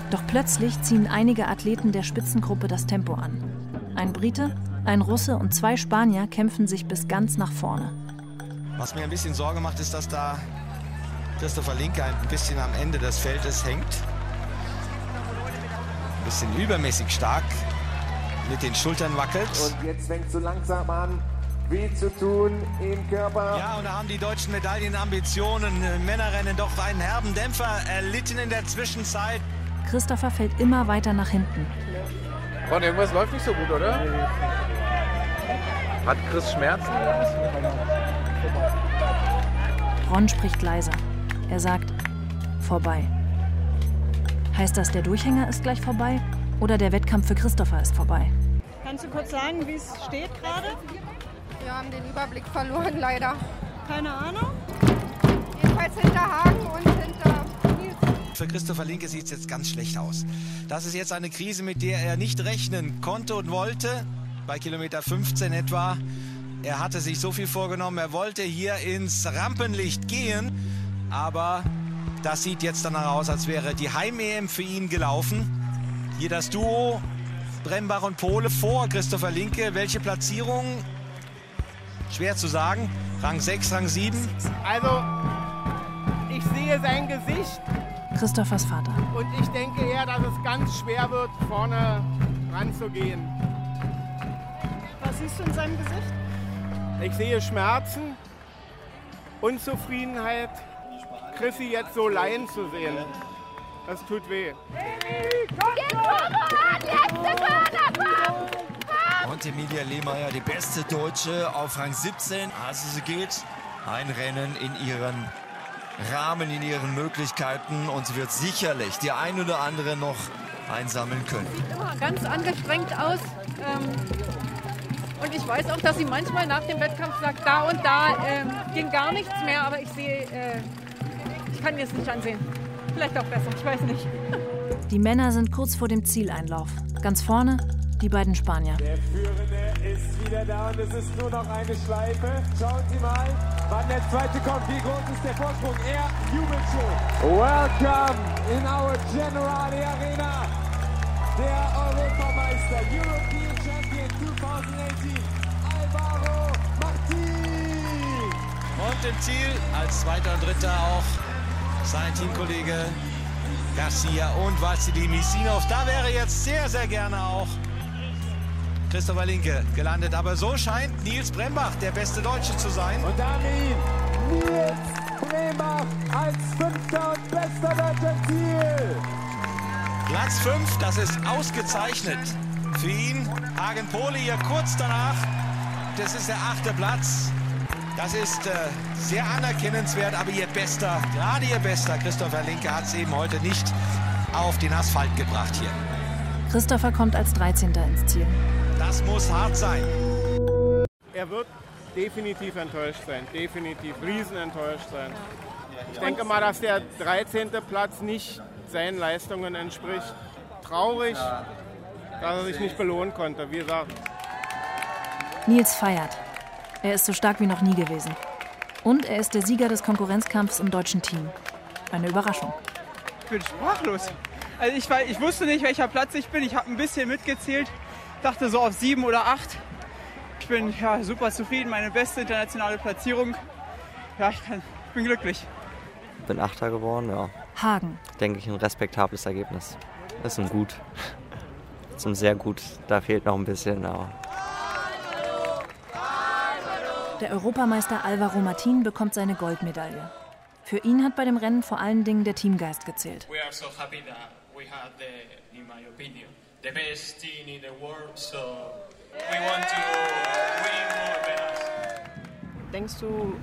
Doch plötzlich ziehen einige Athleten der Spitzengruppe das Tempo an. Ein Brite, ein Russe und zwei Spanier kämpfen sich bis ganz nach vorne. Was mir ein bisschen Sorge macht, ist, dass da Christopher Linke ein bisschen am Ende des Feldes hängt. Ein bisschen übermäßig stark mit den Schultern wackelt. Und jetzt fängt so langsam an, weh zu tun im Körper. Ja, und da haben die deutschen Medaillenambitionen äh, Männerrennen doch einen herben Dämpfer erlitten in der Zwischenzeit. Christopher fällt immer weiter nach hinten. Ron, irgendwas läuft nicht so gut, oder? Hat Chris Schmerzen? Ron spricht leiser. Er sagt, vorbei. Heißt das, der Durchhänger ist gleich vorbei? Oder der Wettkampf für Christopher ist vorbei? Kannst du kurz sagen, wie es steht gerade? Wir haben den Überblick verloren, leider. Keine Ahnung. Jedenfalls hinter Hagen und hinter Nils. Für Christopher Linke sieht es jetzt ganz schlecht aus. Das ist jetzt eine Krise, mit der er nicht rechnen konnte und wollte. Bei Kilometer 15 etwa. Er hatte sich so viel vorgenommen, er wollte hier ins Rampenlicht gehen. Aber das sieht jetzt danach aus, als wäre die Heim-EM für ihn gelaufen. Hier das Duo Brembach und Pole vor Christopher Linke. Welche Platzierung? Schwer zu sagen. Rang 6, Rang 7. Also, ich sehe sein Gesicht Christophers Vater. und ich denke eher, dass es ganz schwer wird, vorne ranzugehen. Was siehst du in seinem Gesicht? Ich sehe Schmerzen, Unzufriedenheit, Chrissy jetzt so leiden zu sehen. Das tut weh. Und Emilia Lehmeier, die beste Deutsche auf Rang 17. Also sie geht ein Rennen in ihren Rahmen, in ihren Möglichkeiten und sie wird sicherlich die ein oder andere noch einsammeln können. Immer ganz angestrengt aus. Ähm, und ich weiß auch, dass sie manchmal nach dem Wettkampf sagt, da und da ähm, ging gar nichts mehr, aber ich sehe, äh, ich kann mir es nicht ansehen. Vielleicht auch besser, ich weiß nicht. [laughs] Die Männer sind kurz vor dem Zieleinlauf. Ganz vorne die beiden Spanier. Der Führende ist wieder da und es ist nur noch eine Schleife. Schauen Sie mal, wann der zweite kommt. Wie groß ist der Vorsprung? Er jubelt schon. Welcome in our Generali Arena. Der Europameister, European im Ziel als zweiter und dritter auch sein Teamkollege Garcia und Vassili Misinov. Da wäre jetzt sehr, sehr gerne auch Christopher Linke gelandet. Aber so scheint Nils Brembach der beste Deutsche zu sein. Und damit Nils Bremach als fünfter und bester Deutscher im Ziel. Platz 5, das ist ausgezeichnet für ihn. Hagen Poli hier kurz danach. Das ist der achte Platz. Das ist äh, sehr anerkennenswert, aber ihr bester, gerade ihr bester, Christopher Linke hat es eben heute nicht auf den Asphalt gebracht hier. Christopher kommt als 13. ins Ziel. Das muss hart sein. Er wird definitiv enttäuscht sein, definitiv riesenenttäuscht sein. Ich denke mal, dass der 13. Platz nicht seinen Leistungen entspricht. Traurig, dass er sich nicht belohnen konnte, wie gesagt. Nils feiert. Er ist so stark wie noch nie gewesen. Und er ist der Sieger des Konkurrenzkampfs im deutschen Team. Eine Überraschung. Ich bin sprachlos. Also ich, ich wusste nicht, welcher Platz ich bin. Ich habe ein bisschen mitgezählt, dachte so auf sieben oder acht. Ich bin ja, super zufrieden, meine beste internationale Platzierung. Ja, ich, kann, ich bin glücklich. Bin Achter geworden, ja. Hagen. Denke ich ein respektables Ergebnis. Das ist ein Gut. Das ist ein sehr gut. Da fehlt noch ein bisschen, aber. Der Europameister Alvaro Martin bekommt seine Goldmedaille. Für ihn hat bei dem Rennen vor allen Dingen der Teamgeist gezählt. We are so happy that we have the, in my opinion, the best team in the world. So we want to win more medals. Denkst du,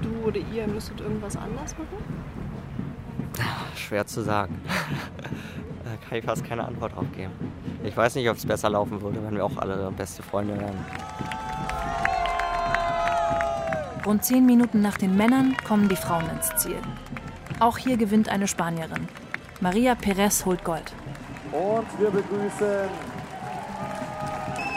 du oder ihr müsstet irgendwas anders machen? [laughs] Schwer zu sagen. [laughs] da kann ich fast keine Antwort drauf geben. Ich weiß nicht, ob es besser laufen würde, wenn wir auch alle beste Freunde wären. Rund zehn Minuten nach den Männern kommen die Frauen ins Ziel. Auch hier gewinnt eine Spanierin. Maria Perez holt Gold. Und wir begrüßen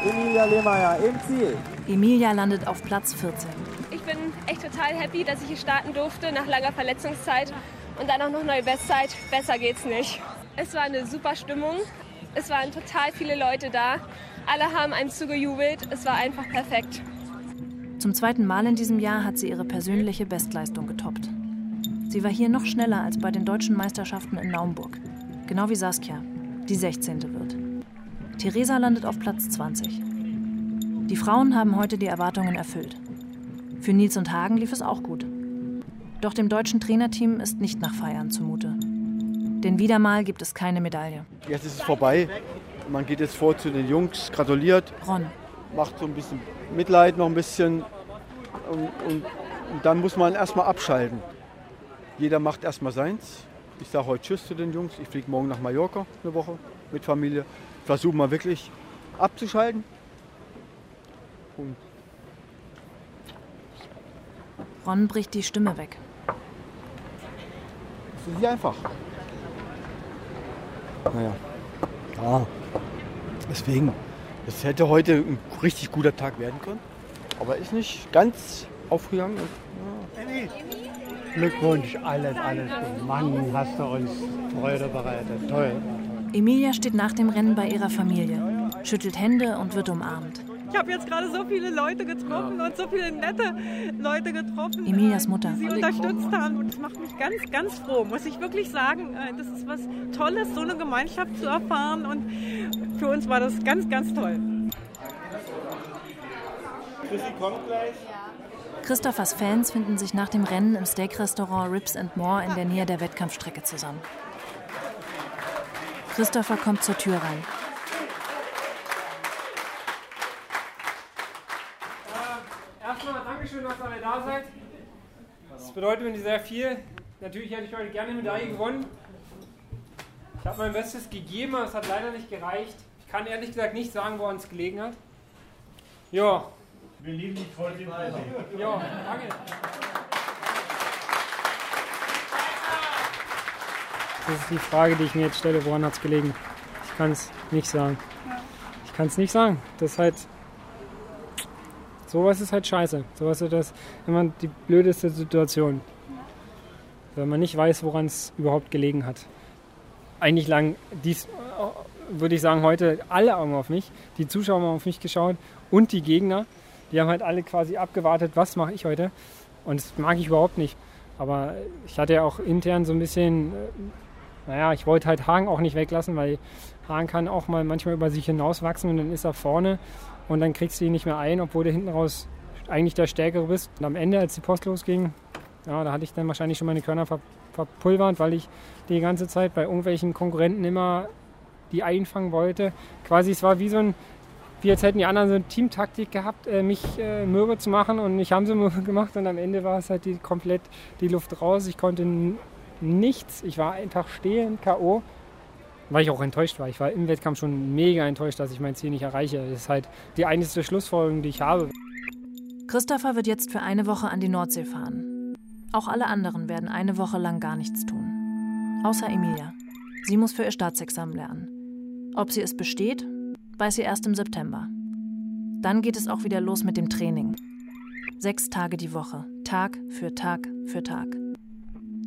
Emilia Lehmeyer im Ziel. Emilia landet auf Platz 14. Ich bin echt total happy, dass ich hier starten durfte nach langer Verletzungszeit und dann auch noch neue Bestzeit. Besser geht's nicht. Es war eine super Stimmung. Es waren total viele Leute da. Alle haben einem zugejubelt. Es war einfach perfekt. Zum zweiten Mal in diesem Jahr hat sie ihre persönliche Bestleistung getoppt. Sie war hier noch schneller als bei den deutschen Meisterschaften in Naumburg. Genau wie Saskia, die 16. wird. Theresa landet auf Platz 20. Die Frauen haben heute die Erwartungen erfüllt. Für Nils und Hagen lief es auch gut. Doch dem deutschen Trainerteam ist nicht nach Feiern zumute. Denn wieder mal gibt es keine Medaille. Jetzt ist es vorbei. Man geht jetzt vor zu den Jungs, gratuliert. Ron. Macht so ein bisschen Mitleid noch ein bisschen. Und, und, und dann muss man erstmal abschalten. Jeder macht erstmal seins. Ich sage heute Tschüss zu den Jungs. Ich fliege morgen nach Mallorca eine Woche mit Familie. Versuche mal wirklich abzuschalten. Und Ron bricht die Stimme weg. das ist nicht einfach. Naja. Ja. Deswegen, es hätte heute ein richtig guter Tag werden können. Aber ist nicht ganz aufgegangen. Glückwunsch, alles, alles. Mann, hast du uns Freude bereitet. Toll. Emilia steht nach dem Rennen bei ihrer Familie, schüttelt Hände und wird umarmt. Ich habe jetzt gerade so viele Leute getroffen und so viele nette Leute getroffen, Emilias Mutter. die sie unterstützt haben. Und das macht mich ganz, ganz froh, muss ich wirklich sagen. Äh, Das ist was Tolles, so eine Gemeinschaft zu erfahren. Und für uns war das ganz, ganz toll. Chrissy kommt gleich. Christophers Fans finden sich nach dem Rennen im Steak-Restaurant Ribs and More in der Nähe der Wettkampfstrecke zusammen. Christopher kommt zur Tür rein. Erstmal Dankeschön, dass ihr alle da seid. Das bedeutet mir sehr viel. Natürlich hätte ich heute gerne eine Medaille gewonnen. Ich habe mein Bestes gegeben, aber es hat leider nicht gereicht. Ich kann ehrlich gesagt nicht sagen, woran es gelegen hat. Ja. Wir lieben dich voll den Ja, danke. Das ist die Frage, die ich mir jetzt stelle, woran hat es gelegen? Ich kann es nicht sagen. Ich kann es nicht sagen. Das ist halt. Sowas ist halt scheiße. Sowas ist das immer die blödeste Situation. Wenn man nicht weiß, woran es überhaupt gelegen hat. Eigentlich lang dies würde ich sagen, heute alle Augen auf mich. Die Zuschauer haben auf mich geschaut und die Gegner. Die haben halt alle quasi abgewartet, was mache ich heute. Und das mag ich überhaupt nicht. Aber ich hatte ja auch intern so ein bisschen, äh, naja, ich wollte halt Hagen auch nicht weglassen, weil Hagen kann auch mal manchmal über sich hinauswachsen und dann ist er vorne und dann kriegst du ihn nicht mehr ein, obwohl du hinten raus eigentlich der Stärkere bist. Und am Ende, als die Post losging, ja, da hatte ich dann wahrscheinlich schon meine Körner ver verpulvert, weil ich die ganze Zeit bei irgendwelchen Konkurrenten immer die einfangen wollte. Quasi, es war wie so ein, wie als hätten die anderen so eine Teamtaktik gehabt, äh, mich äh, mürbe zu machen und mich haben sie [laughs] mürbe gemacht und am Ende war es halt die, komplett die Luft raus. Ich konnte nichts, ich war einfach stehen, K.O., weil ich auch enttäuscht war. Ich war im Wettkampf schon mega enttäuscht, dass ich mein Ziel nicht erreiche. Das ist halt die einzige Schlussfolgerung, die ich habe. Christopher wird jetzt für eine Woche an die Nordsee fahren. Auch alle anderen werden eine Woche lang gar nichts tun. Außer Emilia. Sie muss für ihr Staatsexamen lernen. Ob sie es besteht, weiß sie erst im September. Dann geht es auch wieder los mit dem Training. Sechs Tage die Woche, Tag für Tag für Tag.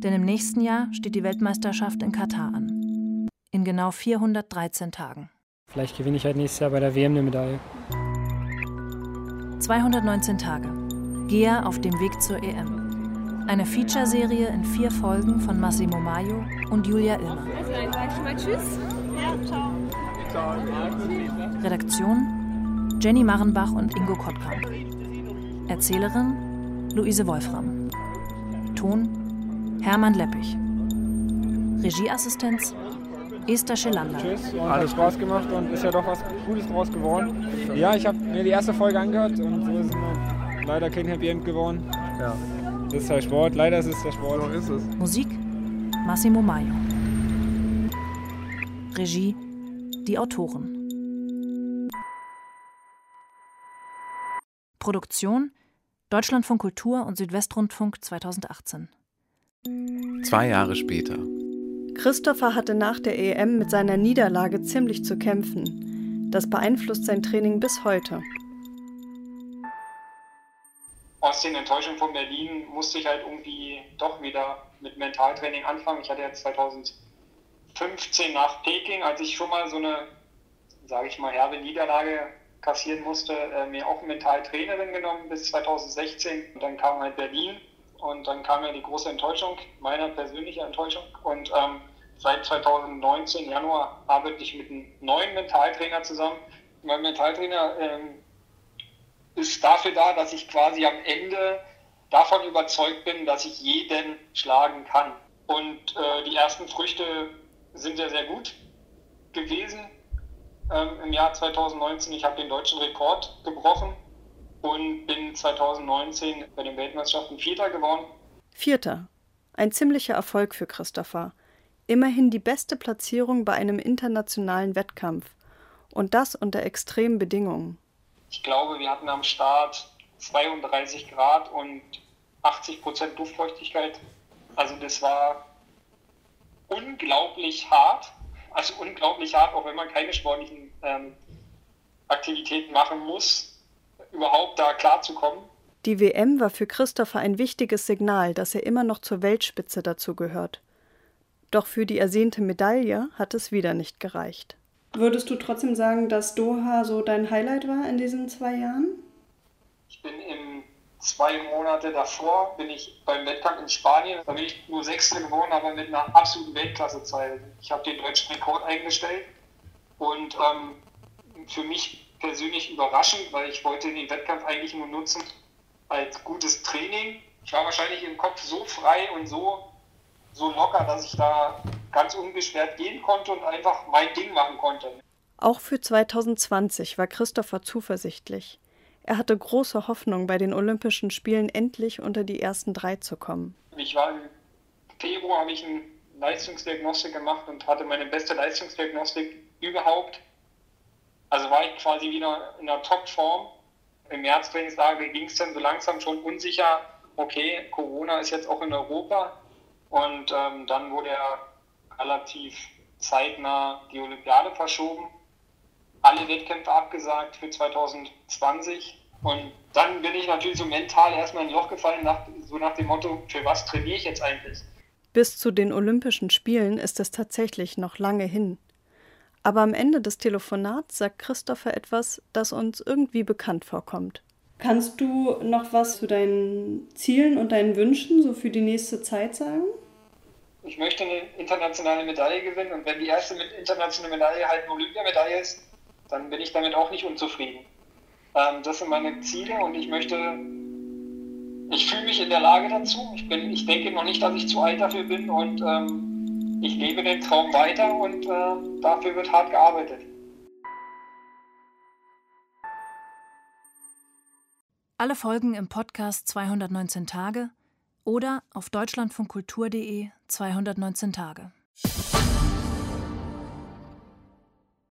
Denn im nächsten Jahr steht die Weltmeisterschaft in Katar an. In genau 413 Tagen. Vielleicht gewinne ich halt nächstes Jahr bei der WM eine Medaille. 219 Tage. Gea auf dem Weg zur EM. Eine Feature-Serie in vier Folgen von Massimo Maio und Julia Illmer. Also dann sag ich mal Tschüss. Ja, ciao. Redaktion Jenny Marrenbach und Ingo Kottkamp. Erzählerin Luise Wolfram. Ton Hermann Leppich. Regieassistenz Esther Schelander. Tschüss und hat Spaß gemacht und ist ja doch was Gutes draus geworden. Ja, ich habe mir die erste Folge angehört und so ist es leider kein Happy End geworden. Ja. Das ist der Sport, leider ist es der Sport. So ist es. Musik Massimo Maio. Regie die Autoren. Produktion Deutschlandfunk Kultur und Südwestrundfunk 2018. Zwei Jahre später. Christopher hatte nach der EM mit seiner Niederlage ziemlich zu kämpfen. Das beeinflusst sein Training bis heute. Aus den Enttäuschungen von Berlin musste ich halt irgendwie doch wieder mit Mentaltraining anfangen. Ich hatte ja 2015 nach Peking, als ich schon mal so eine, sage ich mal, herbe Niederlage kassieren musste, äh, mir auch eine Mentaltrainerin genommen bis 2016. Und dann kam halt Berlin und dann kam ja die große Enttäuschung, meiner persönlichen Enttäuschung. Und ähm, seit 2019, Januar, arbeite ich mit einem neuen Mentaltrainer zusammen. Mein Mentaltrainer ähm, ist dafür da, dass ich quasi am Ende davon überzeugt bin, dass ich jeden schlagen kann. Und äh, die ersten Früchte sind ja sehr gut gewesen ähm, im Jahr 2019. Ich habe den deutschen Rekord gebrochen und bin 2019 bei den Weltmeisterschaften Vierter geworden. Vierter. Ein ziemlicher Erfolg für Christopher. Immerhin die beste Platzierung bei einem internationalen Wettkampf. Und das unter extremen Bedingungen. Ich glaube, wir hatten am Start 32 Grad und 80 Prozent Luftfeuchtigkeit. Also das war unglaublich hart. Also unglaublich hart, auch wenn man keine sportlichen ähm, Aktivitäten machen muss, überhaupt da klarzukommen. Die WM war für Christopher ein wichtiges Signal, dass er immer noch zur Weltspitze dazu gehört. Doch für die ersehnte Medaille hat es wieder nicht gereicht. Würdest du trotzdem sagen, dass Doha so dein Highlight war in diesen zwei Jahren? Ich bin im zwei Monate davor bin ich beim Wettkampf in Spanien. Da bin ich nur Sechster geworden, aber mit einer absoluten Weltklassezeit. Ich habe den deutschen Rekord eingestellt und ähm, für mich persönlich überraschend, weil ich wollte den Wettkampf eigentlich nur nutzen als gutes Training. Ich war wahrscheinlich im Kopf so frei und so, so locker, dass ich da ganz unbeschwert gehen konnte und einfach mein Ding machen konnte. Auch für 2020 war Christopher zuversichtlich. Er hatte große Hoffnung, bei den Olympischen Spielen endlich unter die ersten drei zu kommen. Ich war im Februar, habe ich eine Leistungsdiagnostik gemacht und hatte meine beste Leistungsdiagnostik überhaupt. Also war ich quasi wieder in der Topform. Im Märztrainingslager ging es dann so langsam schon unsicher, okay, Corona ist jetzt auch in Europa. Und ähm, dann wurde er relativ zeitnah die Olympiade verschoben alle Wettkämpfe abgesagt für 2020. Und dann bin ich natürlich so mental erstmal in ein Loch gefallen, nach, so nach dem Motto, für was trainiere ich jetzt eigentlich? Bis zu den Olympischen Spielen ist es tatsächlich noch lange hin. Aber am Ende des Telefonats sagt Christopher etwas, das uns irgendwie bekannt vorkommt. Kannst du noch was zu deinen Zielen und deinen Wünschen so für die nächste Zeit sagen? Ich möchte eine internationale Medaille gewinnen und wenn die erste internationale Medaille halt eine Olympiamedaille ist, dann bin ich damit auch nicht unzufrieden. Ähm, das sind meine Ziele und ich möchte, ich fühle mich in der Lage dazu. Ich, bin, ich denke noch nicht, dass ich zu alt dafür bin und ähm, ich lebe den Traum weiter und äh, dafür wird hart gearbeitet. Alle Folgen im Podcast 219 Tage oder auf deutschlandfunkkultur.de 219 Tage.